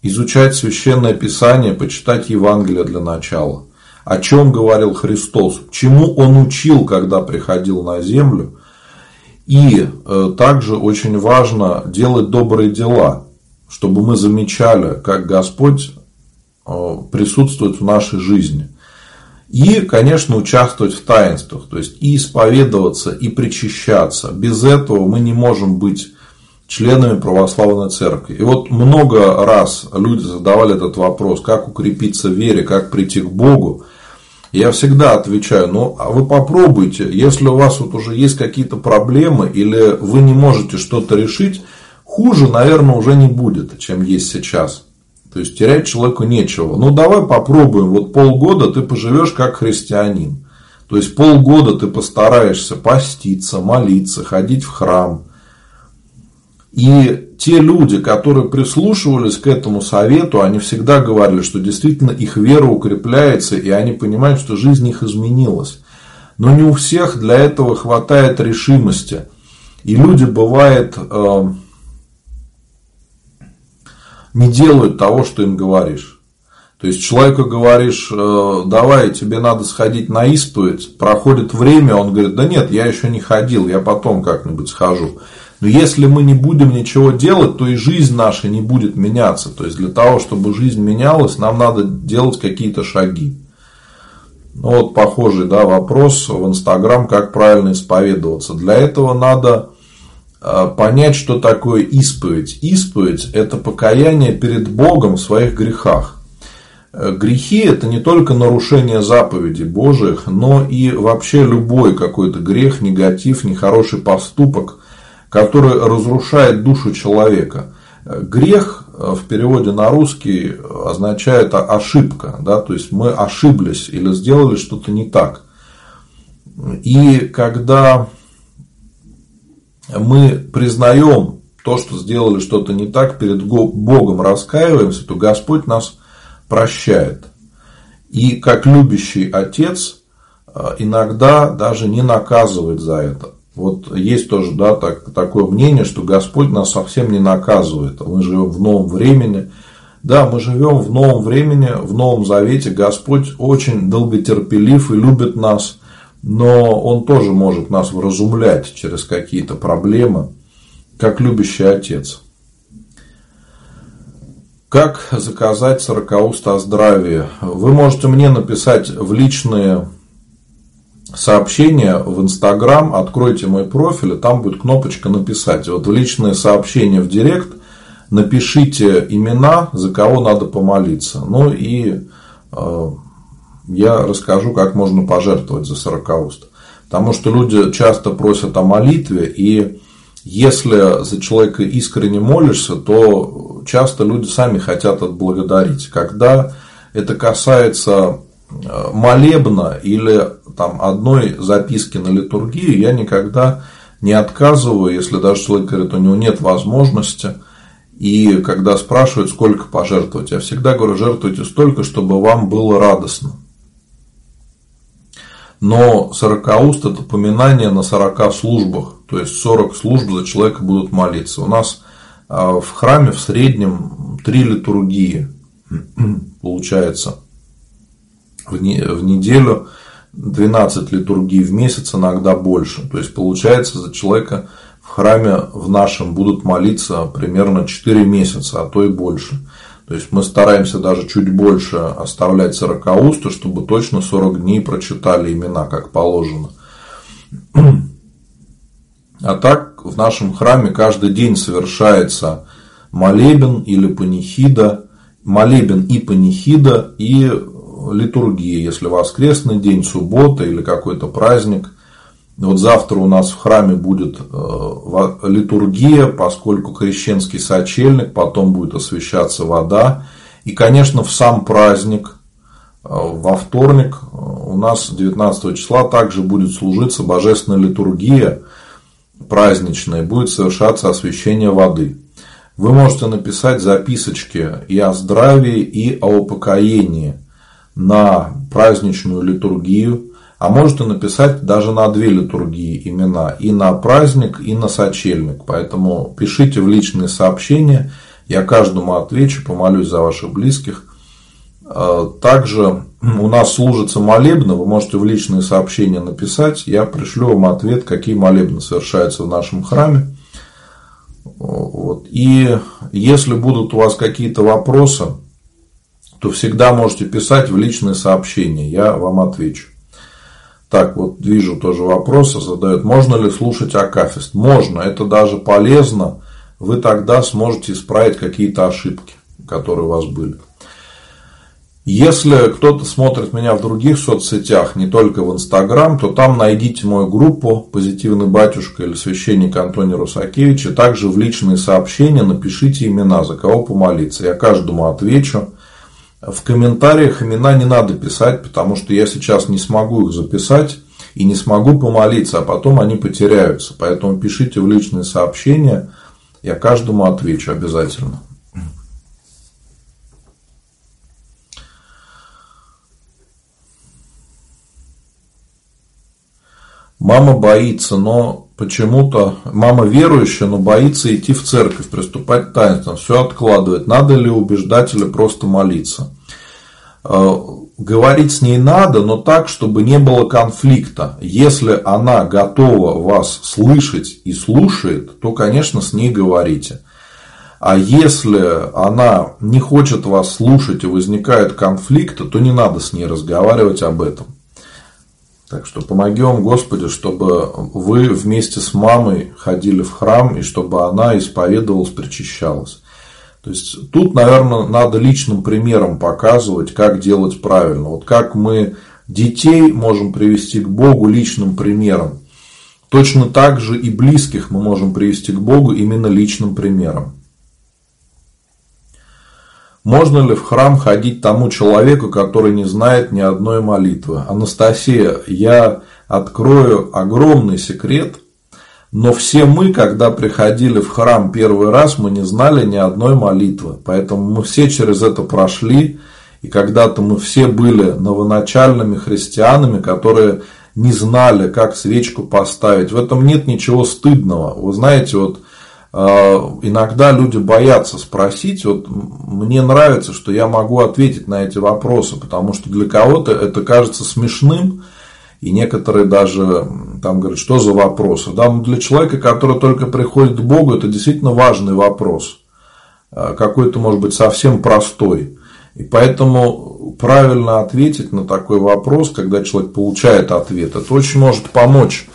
изучать священное писание, почитать Евангелие для начала. О чем говорил Христос, чему Он учил, когда приходил на землю. И э, также очень важно делать добрые дела, чтобы мы замечали, как Господь э, присутствует в нашей жизни. И, конечно, участвовать в таинствах, то есть и исповедоваться, и причащаться. Без этого мы не можем быть членами православной церкви. И вот много раз люди задавали этот вопрос, как укрепиться в вере, как прийти к Богу. Я всегда отвечаю, ну, а вы попробуйте, если у вас вот уже есть какие-то проблемы или вы не можете что-то решить, хуже, наверное, уже не будет, чем есть сейчас. То есть терять человеку нечего. Ну давай попробуем. Вот полгода ты поживешь как христианин. То есть полгода ты постараешься поститься, молиться, ходить в храм, и те люди, которые прислушивались к этому совету, они всегда говорили, что действительно их вера укрепляется, и они понимают, что жизнь их изменилась. Но не у всех для этого хватает решимости. И люди, бывает, э, не делают того, что им говоришь. То есть человеку говоришь, э, давай, тебе надо сходить на исповедь, проходит время, он говорит, да нет, я еще не ходил, я потом как-нибудь схожу. Но если мы не будем ничего делать, то и жизнь наша не будет меняться. То есть для того, чтобы жизнь менялась, нам надо делать какие-то шаги. Ну, вот похожий да, вопрос в Инстаграм, как правильно исповедоваться. Для этого надо а, понять, что такое исповедь. Исповедь – это покаяние перед Богом в своих грехах. Э, грехи – это не только нарушение заповедей Божьих, но и вообще любой какой-то грех, негатив, нехороший поступок – который разрушает душу человека. Грех э, в переводе на русский означает ошибка, да, то есть мы ошиблись или сделали что-то не так. И когда мы признаем то, что сделали что-то не так, перед Богом раскаиваемся, то Господь нас прощает. И как любящий отец э, иногда даже не наказывает за это. Вот есть тоже да, так, такое мнение, что Господь нас совсем не наказывает. Мы живем в новом времени. Да, мы живем в новом времени, в Новом Завете. Господь очень долготерпелив и любит нас, но Он тоже может нас вразумлять через какие-то проблемы, как любящий Отец. Как заказать сорокауст о здравии? Вы можете мне написать в личные сообщения в Инстаграм, откройте мой профиль, и там будет кнопочка «Написать». Вот в личные сообщения в Директ напишите имена, за кого надо помолиться. Ну и э, я расскажу, как можно пожертвовать за сорокауст. Потому что люди часто просят о молитве, и если за человека искренне молишься, то часто люди сами хотят отблагодарить. Когда это касается молебна или там, одной записки на литургию, я никогда не отказываю, если даже человек говорит, у него нет возможности. И когда спрашивают, сколько пожертвовать, я всегда говорю, жертвуйте столько, чтобы вам было радостно. Но сорокауст – это поминание на 40 службах. То есть 40 служб за человека будут молиться. У нас а, в храме в среднем три литургии получается в неделю 12 литургий в месяц, иногда больше. То есть получается за человека в храме в нашем будут молиться примерно 4 месяца, а то и больше. То есть мы стараемся даже чуть больше оставлять сорокауста, чтобы точно 40 дней прочитали имена, как положено. А так в нашем храме каждый день совершается молебен или панихида, молебен и панихида и литургия, если воскресный день, суббота или какой-то праздник. Вот завтра у нас в храме будет э, литургия, поскольку крещенский сочельник, потом будет освещаться вода. И, конечно, в сам праздник, э, во вторник, э, у нас 19 числа также будет служиться божественная литургия праздничная, будет совершаться освящение воды. Вы можете написать записочки и о здравии, и о упокоении на праздничную литургию – а можете написать даже на две литургии имена, и на праздник, и на сочельник. Поэтому пишите в личные сообщения, я каждому отвечу, помолюсь за ваших близких. А, также у нас служится молебны, вы можете в личные сообщения написать, я пришлю вам ответ, какие молебны совершаются в нашем храме. Вот. И если будут у вас какие-то вопросы, то всегда можете писать в личные сообщения, я вам отвечу. Так, вот вижу тоже вопросы задают. Можно ли слушать Акафист? Можно, это даже полезно. Вы тогда сможете исправить какие-то ошибки, которые у вас были. Если кто-то смотрит меня в других соцсетях, не только в Инстаграм, то там найдите мою группу «Позитивный батюшка» или «Священник Антоний Русакевич». И также в личные сообщения напишите имена, за кого помолиться. Я каждому отвечу. В комментариях имена не надо писать, потому что я сейчас не смогу их записать и не смогу помолиться, а потом они потеряются. Поэтому пишите в личные сообщения, я каждому отвечу обязательно. Мама боится, но почему-то мама верующая, но боится идти в церковь, приступать к таинствам, все откладывает. Надо ли убеждать или просто молиться? Э, говорить с ней надо, но так, чтобы не было конфликта. Если она готова вас слышать и слушает, то, конечно, с ней говорите. А если она не хочет вас слушать и возникает конфликт, то не надо с ней разговаривать об этом. Так что помогем Господи, чтобы вы вместе с мамой ходили в храм и чтобы она исповедовалась, причащалась. То есть тут, наверное, надо личным примером показывать, как делать правильно. Вот как мы детей можем привести к Богу личным примером. Точно так же и близких мы можем привести к Богу именно личным примером. Можно ли в храм ходить тому человеку, который не знает ни одной молитвы? Анастасия, я открою огромный секрет. Но все мы, когда приходили в храм первый раз, мы не знали ни одной молитвы. Поэтому мы все через это прошли. И когда-то мы все были новоначальными христианами, которые не знали, как свечку поставить. В этом нет ничего стыдного. Вы знаете, вот иногда люди боятся спросить. Вот мне нравится, что я могу ответить на эти вопросы, потому что для кого-то это кажется смешным. И некоторые даже там говорят, что за вопросы. Да, но для человека, который только приходит к Богу, это действительно важный вопрос. Э, какой-то, может быть, совсем простой. И поэтому правильно ответить на такой вопрос, когда человек получает ответ, это очень может помочь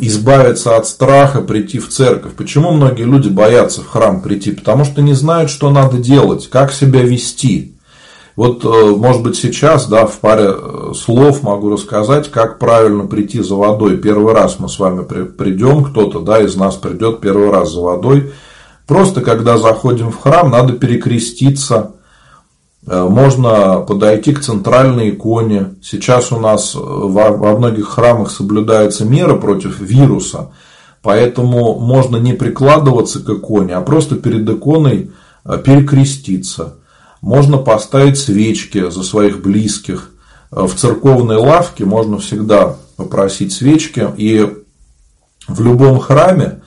избавиться от страха прийти в церковь. Почему многие люди боятся в храм прийти? Потому что не знают, что надо делать, как себя вести. Вот, э, может быть, сейчас, да, в паре э, слов могу рассказать, как правильно прийти за водой. Первый раз мы с вами придем, кто-то, да, из нас придет первый раз за водой. Просто, когда заходим в храм, надо перекреститься, можно подойти к центральной иконе. Сейчас у нас э, во многих храмах соблюдается мера против вируса, поэтому можно не прикладываться к иконе, а просто перед иконой э, перекреститься. Можно поставить свечки за своих близких. В церковной лавке можно всегда попросить свечки. И в любом храме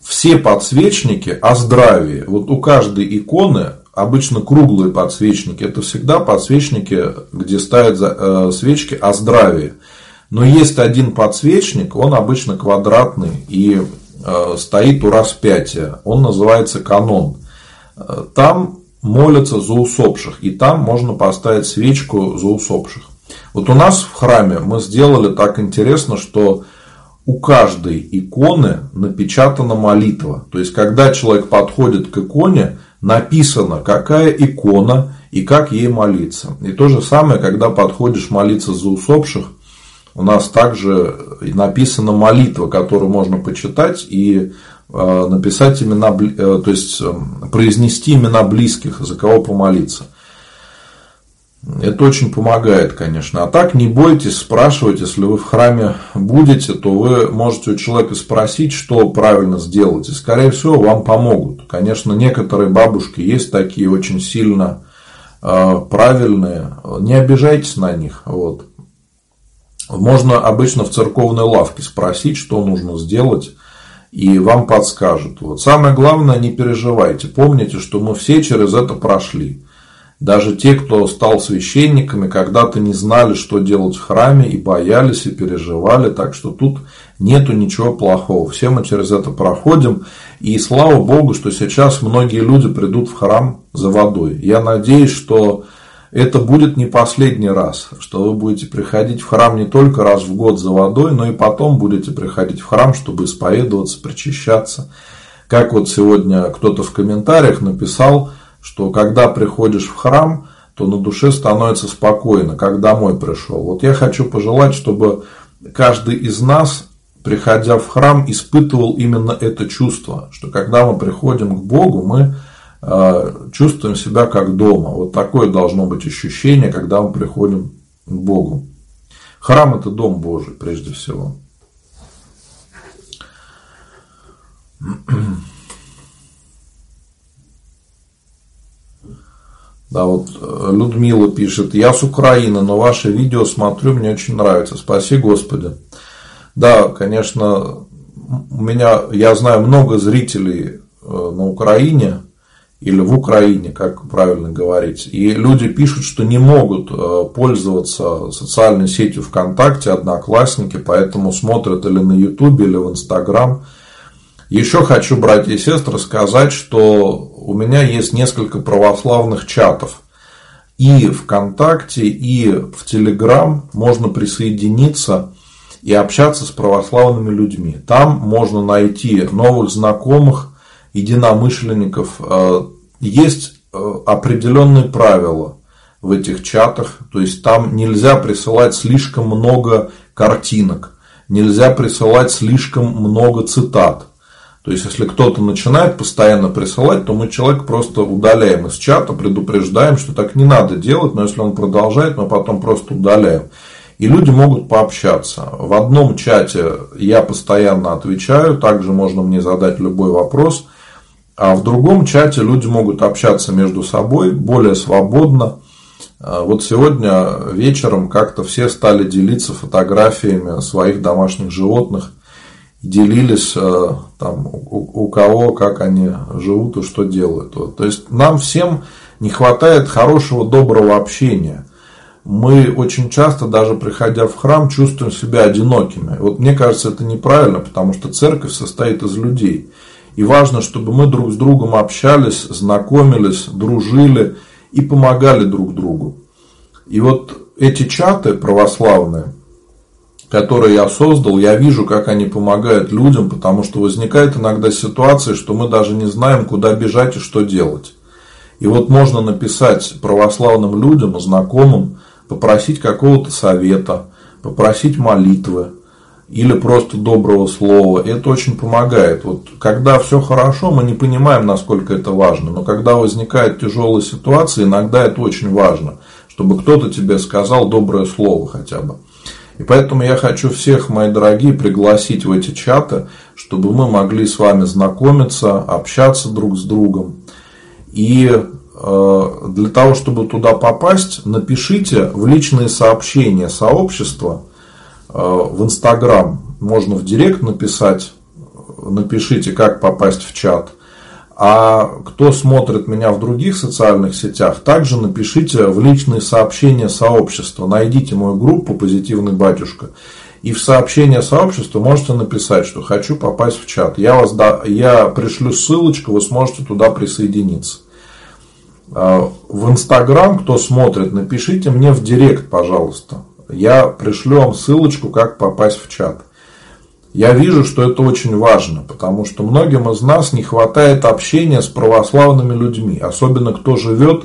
все подсвечники о здравии. Вот у каждой иконы обычно круглые подсвечники. Это всегда подсвечники, где ставят э, свечки о здравии. Но есть один подсвечник, он обычно квадратный и э, стоит у распятия. Он называется канон. Э, там молятся за усопших. И там можно поставить свечку за усопших. Вот у нас в храме мы сделали так интересно, что у каждой иконы напечатана молитва. То есть, когда человек подходит к иконе, написано, какая икона и как ей молиться. И то же самое, когда подходишь молиться за усопших, у нас также написана молитва, которую можно почитать и э, написать имена, э, то есть э, произнести имена близких, за кого помолиться. Это очень помогает, конечно. А так не бойтесь спрашивать, если вы в храме будете, то вы можете у человека спросить, что правильно сделать. И, скорее всего, вам помогут. Конечно, некоторые бабушки есть такие очень сильно э, правильные. Не обижайтесь на них. Вот. Можно обычно в церковной лавке спросить, что нужно сделать, и вам подскажут. Вот. Самое главное, не переживайте. Помните, что мы все через это прошли. Даже те, кто стал священниками, когда-то не знали, что делать в храме, и боялись, и переживали. Так что тут нету ничего плохого. Все мы через это проходим. И слава Богу, что сейчас многие люди придут в храм за водой. Я надеюсь, что это будет не последний раз, что вы будете приходить в храм не только раз в год за водой, но и потом будете приходить в храм, чтобы исповедоваться, причащаться. Как вот сегодня кто-то в комментариях написал – что когда приходишь в храм, то на душе становится спокойно, как домой пришел. Вот я хочу пожелать, чтобы каждый из нас, приходя в храм, испытывал именно это чувство, что когда мы приходим к Богу, мы э, чувствуем себя как дома. Вот такое должно быть ощущение, когда мы приходим к Богу. Храм – это дом Божий, прежде всего. Да, вот э, Людмила пишет, я с Украины, но ваши видео смотрю, мне очень нравится. Спаси Господи. Да, конечно, у меня, я знаю много зрителей э, на Украине, или в Украине, как правильно говорить. И люди пишут, что не могут э, пользоваться социальной сетью ВКонтакте, Одноклассники, поэтому смотрят или на Ютубе, или в Инстаграм. Еще хочу, братья и сестры, сказать, что у меня есть несколько православных чатов. И ВКонтакте, и в Телеграм можно присоединиться и общаться с православными людьми. Там можно найти новых знакомых, единомышленников. Э, есть э, определенные правила в этих чатах. То есть там нельзя присылать слишком много картинок, нельзя присылать слишком много цитат. То есть, если кто-то начинает постоянно присылать, то мы человека просто удаляем из чата, предупреждаем, что так не надо делать, но если он продолжает, мы потом просто удаляем. и люди могут пообщаться. В одном чате я постоянно отвечаю, также можно мне задать любой вопрос, а в другом чате люди могут общаться между собой более свободно. А вот сегодня вечером как-то все стали делиться фотографиями своих домашних животных, делились э, там, у, кого, как они живут и что делают. То есть нам всем не хватает хорошего, доброго общения. Мы очень часто, даже приходя в храм, чувствуем себя одинокими. Вот мне кажется, это неправильно, потому что церковь состоит из людей. И важно, чтобы мы друг с другом общались, знакомились, дружили и помогали друг другу. И вот эти чаты православные, которые я создал, я вижу, как они помогают людям, потому что возникает иногда ситуация, что мы даже не знаем, куда бежать и что делать. И вот можно написать православным людям, знакомым, попросить какого-то совета, попросить молитвы или просто доброго слова. Это очень помогает. Вот когда все хорошо, мы не понимаем, насколько это важно. Но когда возникает тяжелая ситуация, иногда это очень важно, чтобы кто-то тебе сказал доброе слово хотя бы. И поэтому я хочу всех, мои дорогие, пригласить в эти чаты, чтобы мы могли с вами знакомиться, общаться друг с другом. И э, для того, чтобы туда попасть, напишите в личные сообщения сообщества э, в Инстаграм. Можно в Директ написать, напишите, как попасть в чат – а кто смотрит меня в других социальных сетях, также напишите в личные сообщения сообщества. Найдите мою группу «Позитивный батюшка». И в сообщение сообщества можете написать, что хочу попасть в чат. Я, вас, да, я пришлю ссылочку, вы сможете туда присоединиться. А, в Инстаграм, кто смотрит, напишите мне в директ, пожалуйста. Я пришлю вам ссылочку, как попасть в чат. Я вижу, что это очень важно, потому что многим из нас не хватает общения с православными людьми, особенно кто живет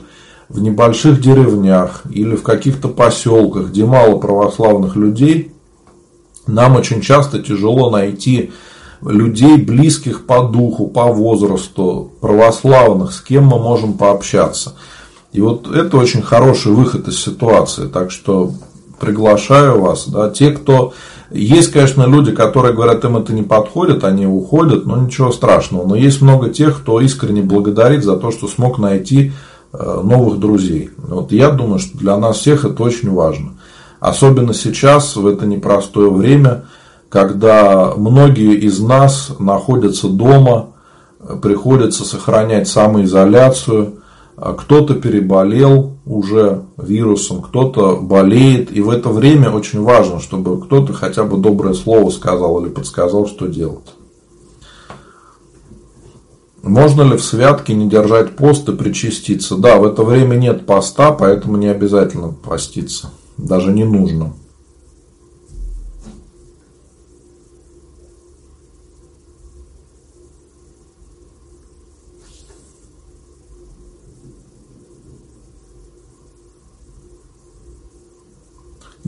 в небольших деревнях или в каких-то поселках, где мало православных людей. Нам очень часто тяжело найти людей, близких по духу, по возрасту, православных, с кем мы можем пообщаться. И вот это очень хороший выход из ситуации. Так что приглашаю вас. Да, те, кто есть, конечно, люди, которые говорят, им это не подходит, они уходят, но ничего страшного. Но есть много тех, кто искренне благодарит за то, что смог найти э, новых друзей. Вот я думаю, что для нас всех это очень важно. Особенно сейчас, в это непростое время, когда многие из нас находятся дома, приходится сохранять самоизоляцию, а кто-то переболел уже вирусом, кто-то болеет. И в это время очень важно, чтобы кто-то хотя бы доброе слово сказал или подсказал, что делать. Можно ли в святке не держать пост и причаститься? Да, в это время нет поста, поэтому не обязательно поститься. Даже не нужно.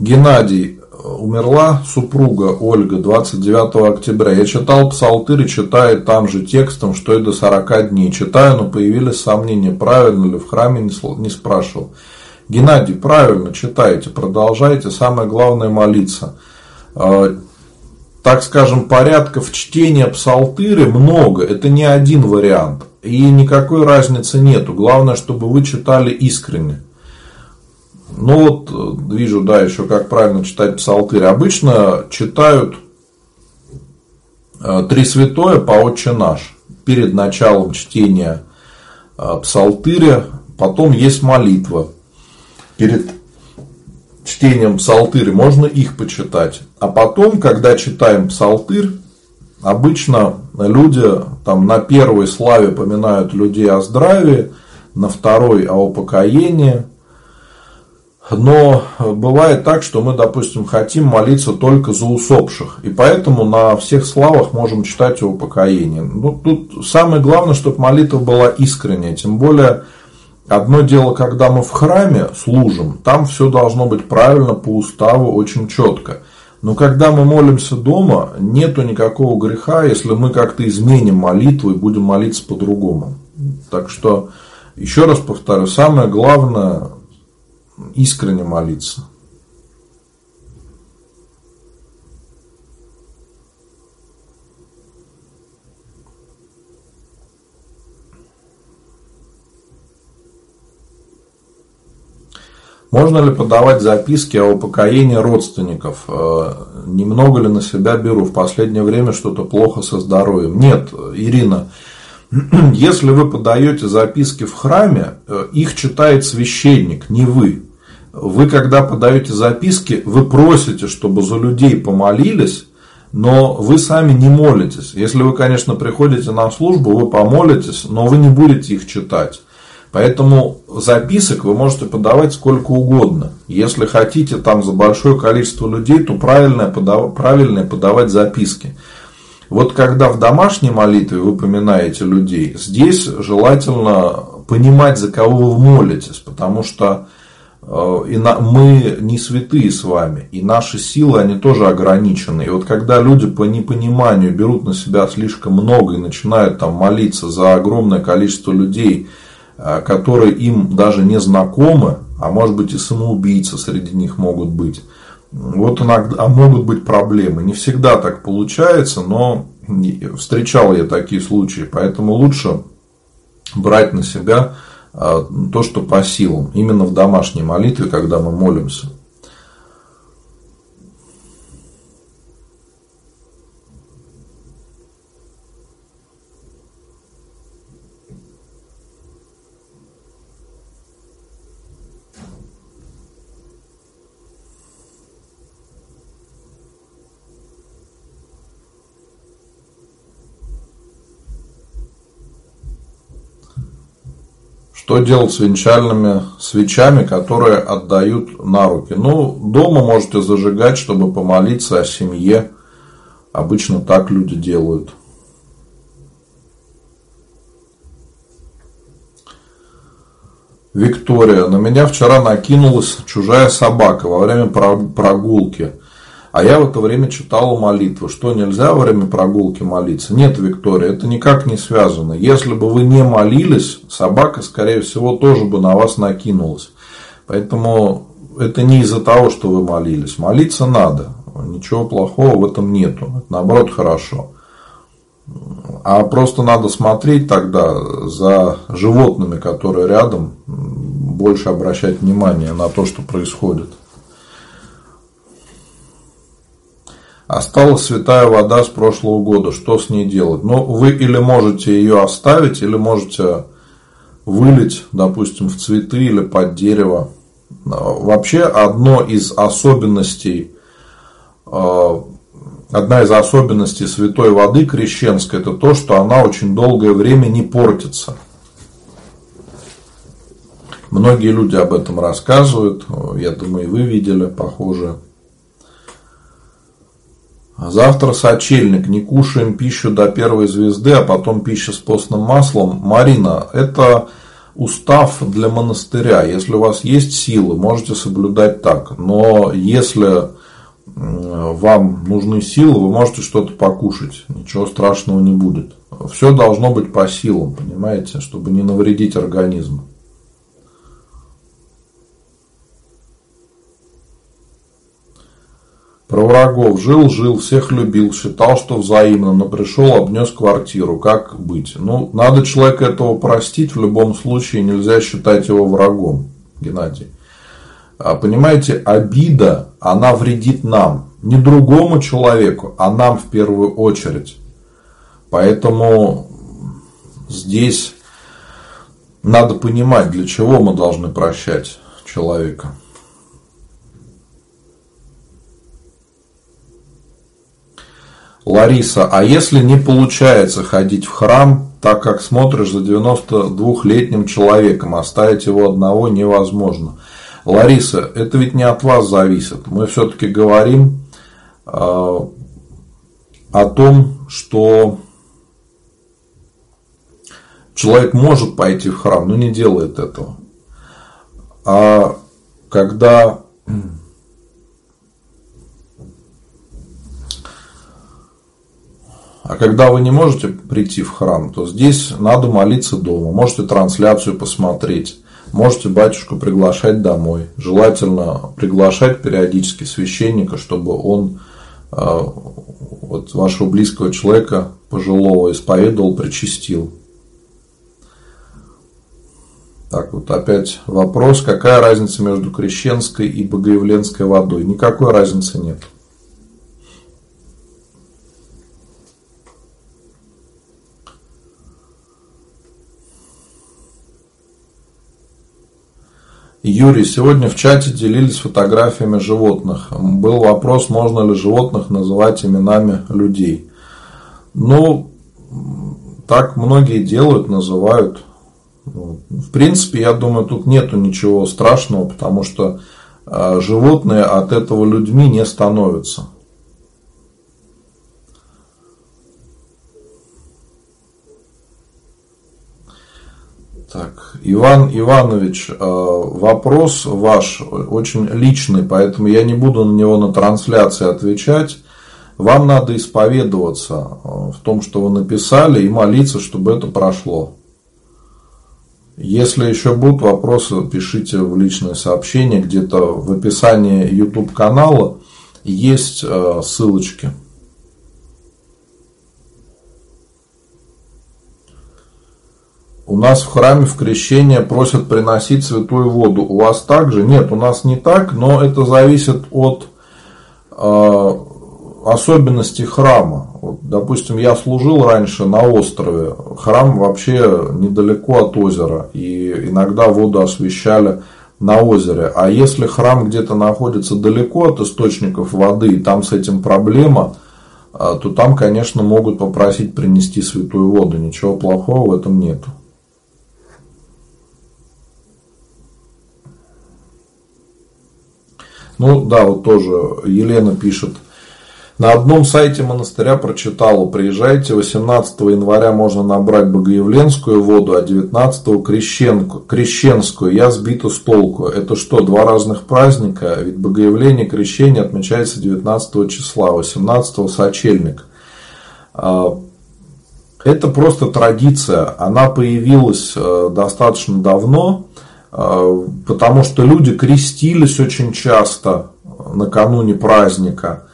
Геннадий. Умерла супруга Ольга 29 октября. Я читал псалтырь и читаю там же текстом, что и до 40 дней. Читаю, но появились сомнения, правильно ли в храме не спрашивал. Геннадий, правильно читайте, продолжайте. Самое главное молиться. А, так скажем, порядков чтения псалтыря много. Это не один вариант. И никакой разницы нету. Главное, чтобы вы читали искренне. Ну вот э, вижу, да, еще как правильно читать псалтырь. Обычно читают э, Три святое по Отче наш перед началом чтения э, псалтыря. Потом есть молитва. Перед чтением псалтыря можно их почитать. А потом, когда читаем псалтырь, обычно люди там на первой славе поминают людей о здравии, на второй о упокоении, но бывает так, что мы, допустим, хотим молиться только за усопших. И поэтому на всех славах можем читать о упокоении. Ну, тут самое главное, чтобы молитва была искренняя. Тем более, одно дело, когда мы в храме служим, там все должно быть правильно, по уставу, очень четко. Но когда мы молимся дома, нету никакого греха, если мы как-то изменим молитву и будем молиться по-другому. Так что, еще раз повторю, самое главное искренне молиться. Можно ли подавать записки о упокоении родственников? Э, немного ли на себя беру? В последнее время что-то плохо со здоровьем. Нет, Ирина, если вы подаете записки в храме, э, их читает священник, не вы. Вы, когда подаете записки, вы просите, чтобы за людей помолились, но вы сами не молитесь. Если вы, конечно, приходите на службу, вы помолитесь, но вы не будете их читать. Поэтому записок вы можете подавать сколько угодно. Если хотите там за большое количество людей, то правильно подавать, правильно подавать записки. Вот когда в домашней молитве вы поминаете людей, здесь желательно понимать, за кого вы молитесь, потому что э, мы не святые с вами, и наши силы, они тоже ограничены. И вот когда люди по непониманию берут на себя слишком много и начинают там молиться за огромное количество людей, Э, которые им даже не знакомы, а может быть и самоубийцы среди них могут быть. Вот иногда а могут быть проблемы. Не всегда так получается, но встречал я такие случаи. Поэтому лучше брать на себя то, что по силам. Именно в домашней молитве, когда мы молимся. Что делать с венчальными свечами, которые отдают на руки? Ну, дома можете зажигать, чтобы помолиться о семье. Обычно так люди делают. Виктория. На меня вчера накинулась чужая собака во время прогулки. А я в это время читала молитву. Что, нельзя во время прогулки молиться? Нет, Виктория, это никак не связано. Если бы вы не молились, собака, скорее всего, тоже бы на вас накинулась. Поэтому это не из-за того, что вы молились. Молиться надо. Ничего плохого в этом нету. Это, наоборот, хорошо. А просто надо смотреть тогда за животными, которые рядом, больше обращать внимание на то, что происходит. Осталась святая вода с прошлого года. Что с ней делать? Ну, вы или можете ее оставить, или можете вылить, допустим, в цветы или под дерево. Вообще, одно из особенностей, э, одна из особенностей святой воды крещенской, это то, что она очень долгое время не портится. Многие люди об этом рассказывают, я думаю, и вы видели похожее. Завтра сочельник, не кушаем пищу до первой звезды, а потом пища с постным маслом. Марина, это устав для монастыря. Если у вас есть силы, можете соблюдать так. Но если вам нужны силы, вы можете что-то покушать. Ничего страшного не будет. Все должно быть по силам, понимаете, чтобы не навредить организму. Про врагов жил, жил, всех любил, считал, что взаимно, но пришел, обнес квартиру. Как быть? Ну, надо человека этого простить, в любом случае нельзя считать его врагом, Геннадий. А, понимаете, обида, она вредит нам. Не другому человеку, а нам в первую очередь. Поэтому здесь надо понимать, для чего мы должны прощать человека. Лариса, а если не получается ходить в храм, так как смотришь за 92-летним человеком, оставить его одного невозможно. Лариса, это ведь не от вас зависит. Мы все-таки говорим э, о том, что человек может пойти в храм, но не делает этого. А когда А когда вы не можете прийти в храм, то здесь надо молиться дома. Можете трансляцию посмотреть. Можете батюшку приглашать домой. Желательно приглашать периодически священника, чтобы он э, вот вашего близкого человека, пожилого, исповедовал, причастил. Так вот, опять вопрос, какая разница между крещенской и богоявленской водой? Никакой разницы нет. Юрий, сегодня в чате делились фотографиями животных. Был вопрос, можно ли животных называть именами людей. Ну, так многие делают, называют. В принципе, я думаю, тут нету ничего страшного, потому что а, животные от этого людьми не становятся. Так, Иван Иванович, э, вопрос ваш очень личный, поэтому я не буду на него на трансляции отвечать. Вам надо исповедоваться э, в том, что вы написали, и молиться, чтобы это прошло. Если еще будут вопросы, пишите в личное сообщение, где-то в описании YouTube канала есть э, ссылочки. У нас в храме в крещение просят приносить святую воду. У вас также? Нет, у нас не так, но это зависит от э, особенностей храма. Вот, допустим, я служил раньше на острове. Храм вообще недалеко от озера. И иногда воду освещали на озере. А если храм где-то находится далеко от источников воды, и там с этим проблема, а, то там, конечно, могут попросить принести святую воду. Ничего плохого в этом нету. Ну да, вот тоже Елена пишет. На одном сайте монастыря прочитала, приезжайте, 18 января можно набрать Богоявленскую воду, а 19 крещенку, крещенскую. Я сбита с толку. Это что, два разных праздника? Ведь Богоявление, крещение отмечается 19 числа, 18 сочельник. А, это просто традиция. Она появилась э, достаточно давно. А, потому что люди крестились очень часто накануне праздника,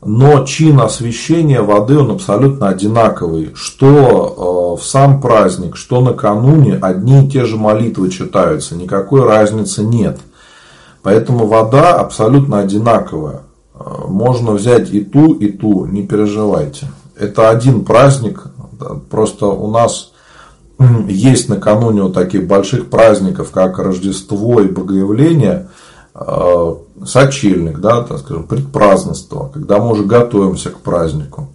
но чин освящения воды он абсолютно одинаковый. Что а, в сам праздник, что накануне одни и те же молитвы читаются, никакой разницы нет. Поэтому вода абсолютно одинаковая. А, можно взять и ту, и ту, не переживайте. Это один праздник, просто у нас есть накануне вот таких больших праздников, как Рождество и Богоявление, э, сочельник, да, так скажем, предпразднество, когда мы уже готовимся к празднику.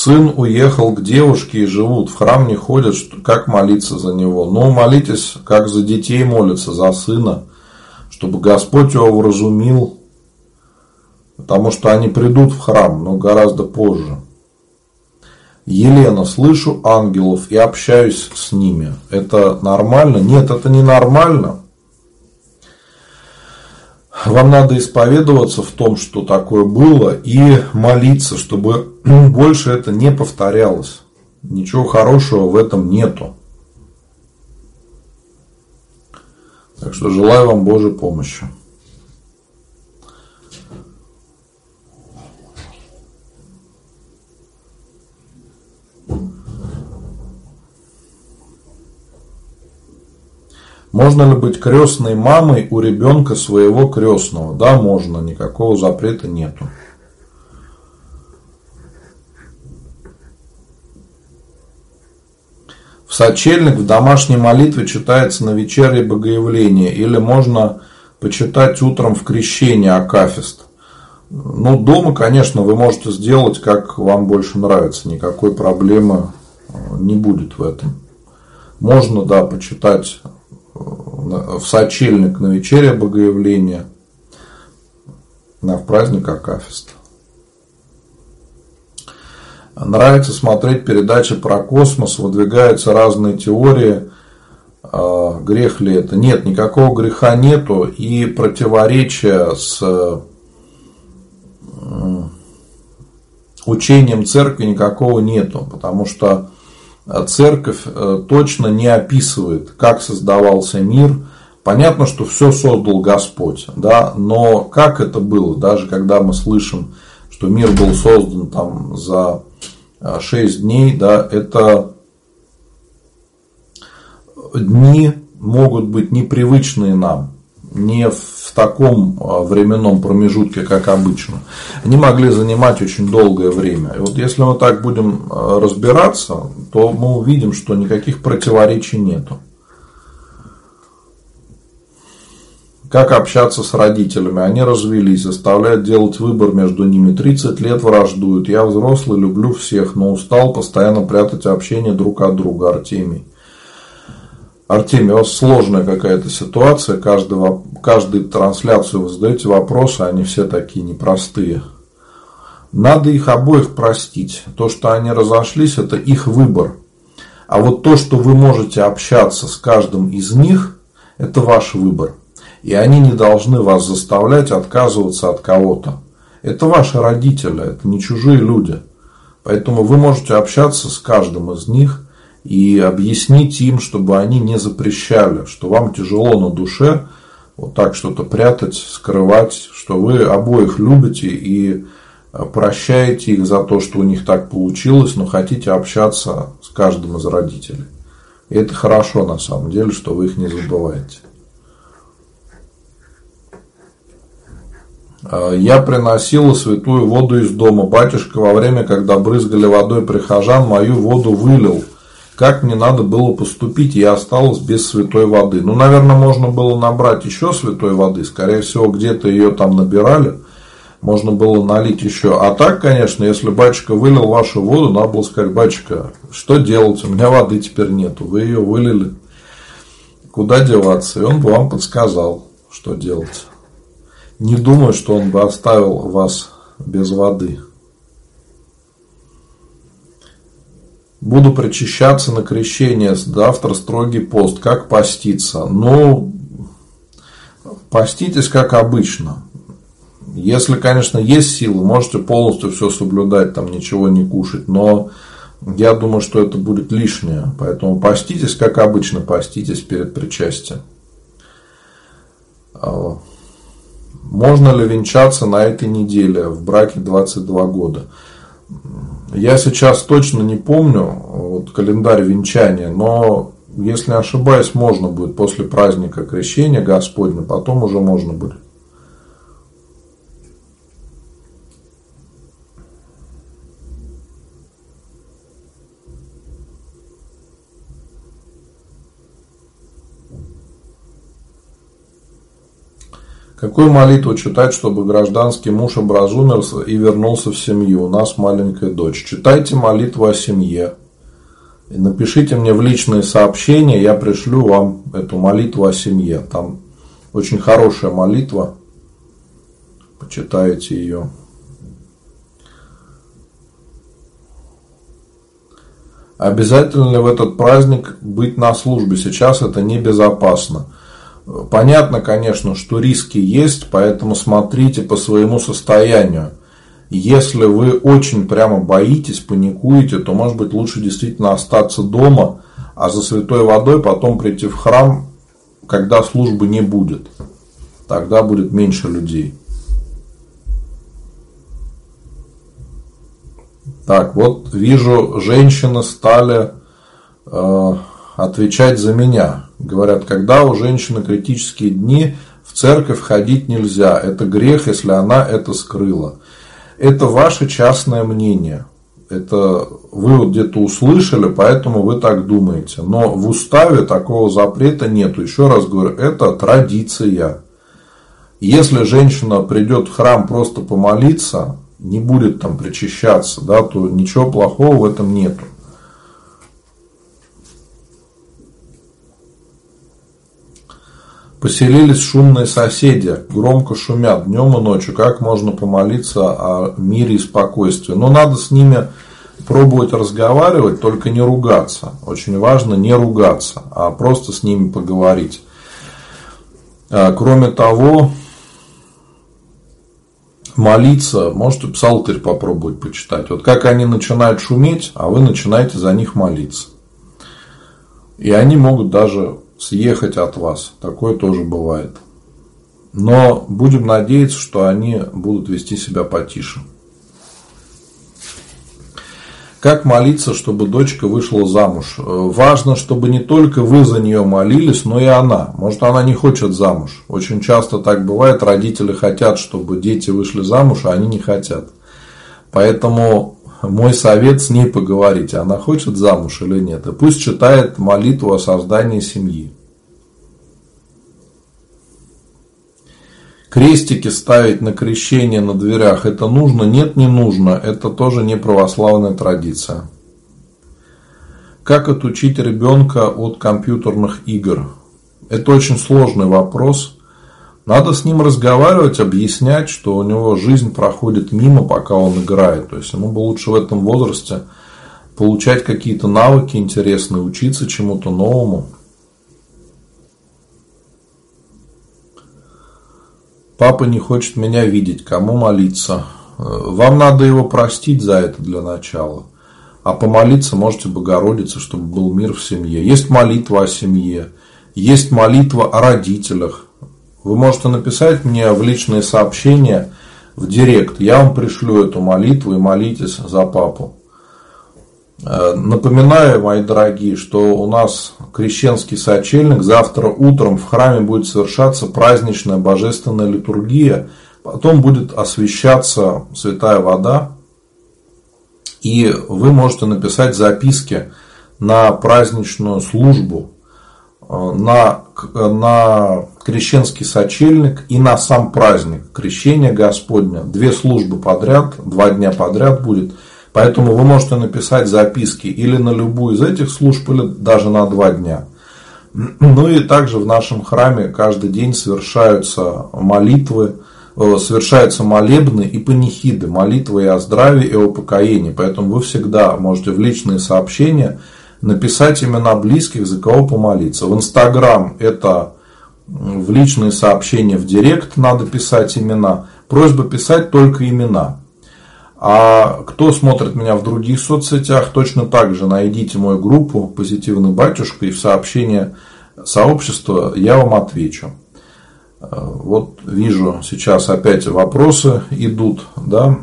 Сын уехал к девушке и живут, в храм не ходят, как молиться за него? Ну, молитесь, как за детей молятся, за сына, чтобы Господь его вразумил, потому что они придут в храм, но гораздо позже. Елена, слышу ангелов и общаюсь с ними. Это нормально? Нет, это не нормально. Вам надо исповедоваться в том, что такое было, и молиться, чтобы больше это не повторялось. Ничего хорошего в этом нету. Так что желаю вам Божьей помощи. Можно ли быть крестной мамой у ребенка своего крестного? Да, можно, никакого запрета нету. В сочельник в домашней молитве читается на вечернее богоявление или можно почитать утром в крещении Акафист. Ну, дома, конечно, вы можете сделать, как вам больше нравится. Никакой проблемы не будет в этом. Можно, да, почитать в сочельник на вечере Богоявления, на праздник Акафиста. Нравится смотреть передачи про космос, выдвигаются разные теории, а, грех ли это. Нет, никакого греха нету и противоречия с учением церкви никакого нету, потому что церковь э, точно не описывает, как создавался мир, Понятно, что все создал Господь, да, но как это было, даже когда мы слышим, что мир был создан там за 6 дней, да, это дни могут быть непривычные нам, не в таком а, временном промежутке, как обычно. Они могли занимать очень долгое время. И вот если мы так будем а, разбираться, то мы увидим, что никаких противоречий нету. Как общаться с родителями? Они развелись, заставляют делать выбор между ними. 30 лет враждуют. Я взрослый, люблю всех, но устал постоянно прятать общение друг от друга. Артемий. Артемий, у вас сложная какая-то ситуация. Каждого, каждую трансляцию вы задаете вопросы, они все такие непростые. Надо их обоих простить. То, что они разошлись, это их выбор. А вот то, что вы можете общаться с каждым из них, это ваш выбор. И они не должны вас заставлять отказываться от кого-то. Это ваши родители, это не чужие люди. Поэтому вы можете общаться с каждым из них – и объяснить им, чтобы они не запрещали, что вам тяжело на душе вот так что-то прятать, скрывать, что вы обоих любите и э, прощаете их за то, что у них так получилось, но хотите общаться с каждым из родителей. И это хорошо на самом деле, что вы их не забываете. Э, я приносила святую воду из дома. Батюшка во время, когда брызгали водой прихожан, мою воду вылил – как мне надо было поступить, я осталась без святой воды. Ну, наверное, можно было набрать еще святой воды. Скорее всего, где-то ее там набирали. Можно было налить еще. А так, конечно, если батюшка вылил вашу воду, надо было сказать, батюшка, что делать? У меня воды теперь нету. Вы ее вылили. Куда деваться? И он бы вам подсказал, что делать. Не думаю, что он бы оставил вас без воды. Буду причащаться на крещение, завтра строгий пост. Как поститься? Ну, поститесь как обычно. Если, конечно, есть силы, можете полностью все соблюдать, там ничего не кушать. Но я думаю, что это будет лишнее. Поэтому поститесь, как обычно, поститесь перед причастием. А, можно ли венчаться на этой неделе в браке 22 года? Я сейчас точно не помню вот, календарь венчания, но если ошибаюсь, можно будет после праздника крещения Господня, потом уже можно будет. Какую молитву читать, чтобы гражданский муж образумился и вернулся в семью? У нас маленькая дочь. Читайте молитву о семье. И напишите мне в личные сообщения, я пришлю вам эту молитву о семье. Там очень хорошая молитва. Почитайте ее. Обязательно ли в этот праздник быть на службе? Сейчас это небезопасно. Понятно, конечно, что риски есть, поэтому смотрите по своему состоянию. Если вы очень прямо боитесь, паникуете, то может быть лучше действительно остаться дома, а за святой водой потом прийти в храм, когда службы не будет. Тогда будет меньше людей. Так, вот вижу, женщины стали э, отвечать за меня. Говорят, когда у женщины критические дни, в церковь ходить нельзя. Это грех, если она это скрыла. Это ваше частное мнение. Это вы вот где-то услышали, поэтому вы так думаете. Но в уставе такого запрета нету. Еще раз говорю, это традиция. Если женщина придет в храм просто помолиться, не будет там причащаться, да, то ничего плохого в этом нету. Поселились шумные соседи, громко шумят днем и ночью. Как можно помолиться о мире и спокойствии? Но надо с ними пробовать разговаривать, только не ругаться. Очень важно не ругаться, а просто с ними поговорить. А, кроме того, молиться, можете псалтырь попробовать почитать. Вот как они начинают шуметь, а вы начинаете за них молиться. И они могут даже съехать от вас. Такое тоже бывает. Но будем надеяться, что они будут вести себя потише. Как молиться, чтобы дочка вышла замуж? Важно, чтобы не только вы за нее молились, но и она. Может, она не хочет замуж. Очень часто так бывает. Родители хотят, чтобы дети вышли замуж, а они не хотят. Поэтому мой совет с ней поговорить, она хочет замуж или нет. И пусть читает молитву о создании семьи. Крестики ставить на крещение на дверях, это нужно? Нет, не нужно. Это тоже не православная традиция. Как отучить ребенка от компьютерных игр? Это очень сложный вопрос. Надо с ним разговаривать, объяснять, что у него жизнь проходит мимо, пока он играет. То есть ему бы лучше в этом возрасте получать какие-то навыки интересные, учиться чему-то новому. Папа не хочет меня видеть, кому молиться? Э, вам надо его простить за это для начала. А помолиться можете Богородице, чтобы был мир в семье. Есть молитва о семье, есть молитва о родителях. Вы можете написать мне в личные сообщения в директ. Я вам пришлю эту молитву и молитесь за папу. Э, напоминаю, мои дорогие, что у нас крещенский сочельник. Завтра утром в храме будет совершаться праздничная божественная литургия. Потом будет освещаться святая вода. И вы можете написать записки на праздничную службу, э, на, на крещенский сочельник и на сам праздник крещения Господня. Две службы подряд, два дня подряд будет – Поэтому вы можете написать записки или на любую из этих служб, или даже на два дня. Ну и также в нашем храме каждый день совершаются молитвы, э, совершаются молебны и панихиды, молитвы и о здравии, и о покоении. Поэтому вы всегда можете в личные сообщения написать имена близких, за кого помолиться. В Инстаграм это в личные сообщения в Директ надо писать имена. Просьба писать только имена. А кто смотрит меня в других соцсетях, точно так же найдите мою группу «Позитивный батюшка» и в сообщение сообщества я вам отвечу. Вот вижу сейчас опять вопросы идут, да.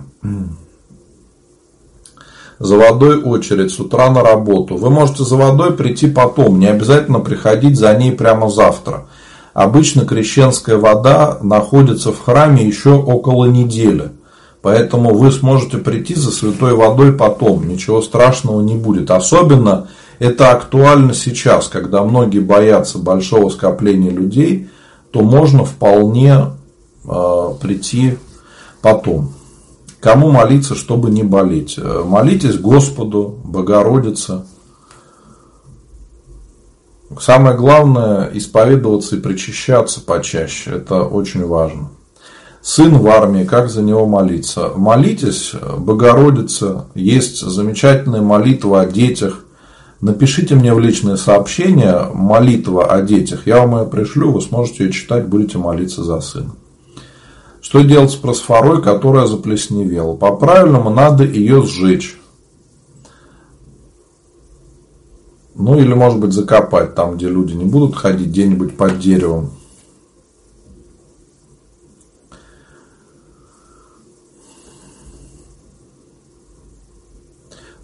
За водой очередь с утра на работу. Вы можете за водой прийти потом, не обязательно приходить за ней прямо завтра. Обычно крещенская вода находится в храме еще около недели – Поэтому вы сможете прийти за святой водой потом. Ничего страшного не будет. Особенно это актуально сейчас, когда многие боятся большого скопления людей, то можно вполне э, прийти потом. Кому молиться, чтобы не болеть? Э, молитесь Господу, Богородице. Самое главное исповедоваться и причащаться почаще. Это очень важно сын в армии, как за него молиться. Молитесь, Богородица, есть замечательная молитва о детях. Напишите мне в личное сообщение молитва о детях. Я вам ее пришлю, вы сможете ее читать, будете молиться за сына. Что делать с просфорой, которая заплесневела? По-правильному надо ее сжечь. Ну или может быть закопать там, где люди не будут ходить, где-нибудь под деревом.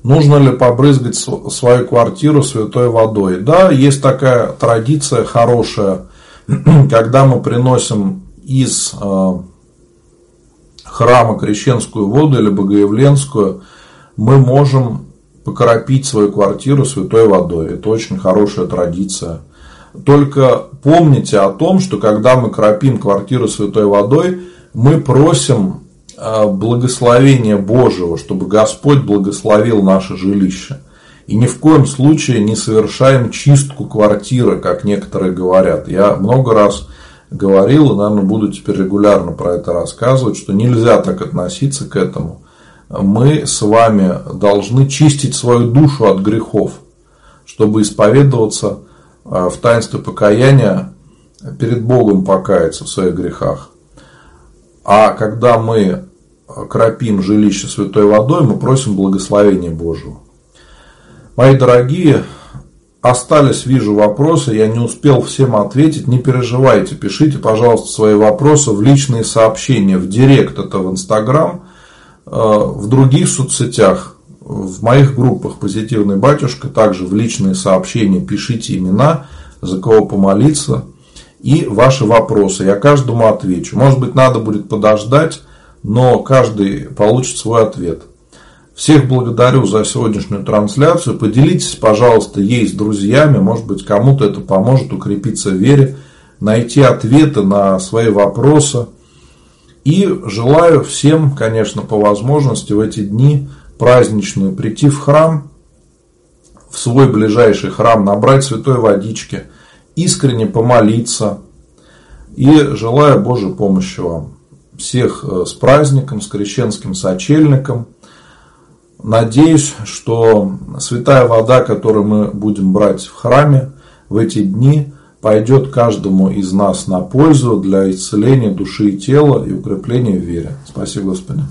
Нужно ли побрызгать свою квартиру святой водой? Да, есть такая традиция хорошая, когда мы приносим из э, храма крещенскую воду или богоявленскую, мы можем покропить свою квартиру святой водой. Это очень хорошая традиция. Только помните о том, что когда мы кропим квартиру святой водой, мы просим Э, благословения Божьего, чтобы Господь благословил наше жилище. И ни в коем случае не совершаем чистку квартиры, как некоторые говорят. Я много раз говорил и, наверное, буду теперь регулярно про это рассказывать, что нельзя так относиться к этому. Мы с вами должны чистить свою душу от грехов, чтобы исповедоваться э, в таинстве покаяния, перед Богом покаяться в своих грехах. А когда мы кропим жилище святой водой, мы просим благословения Божьего. Мои дорогие, остались, вижу, вопросы, я не успел всем ответить, не переживайте, пишите, пожалуйста, свои вопросы в личные сообщения, в директ, это в Инстаграм, в других соцсетях, в моих группах «Позитивный батюшка», также в личные сообщения пишите имена, за кого помолиться и ваши вопросы. Я каждому отвечу. Может быть, надо будет подождать, но каждый получит свой ответ. Всех благодарю за сегодняшнюю трансляцию. Поделитесь, пожалуйста, ей с друзьями. Может быть, кому-то это поможет укрепиться в вере, найти ответы на свои вопросы. И желаю всем, конечно, по возможности в эти дни праздничные прийти в храм, в свой ближайший храм, набрать святой водички, искренне помолиться. И желаю Божьей помощи вам. Всех э, с праздником, с крещенским сочельником – Надеюсь, что святая вода, которую мы будем брать в храме в эти дни, пойдет каждому из нас на пользу для исцеления души и тела и укрепления в вере. Спасибо, Господи.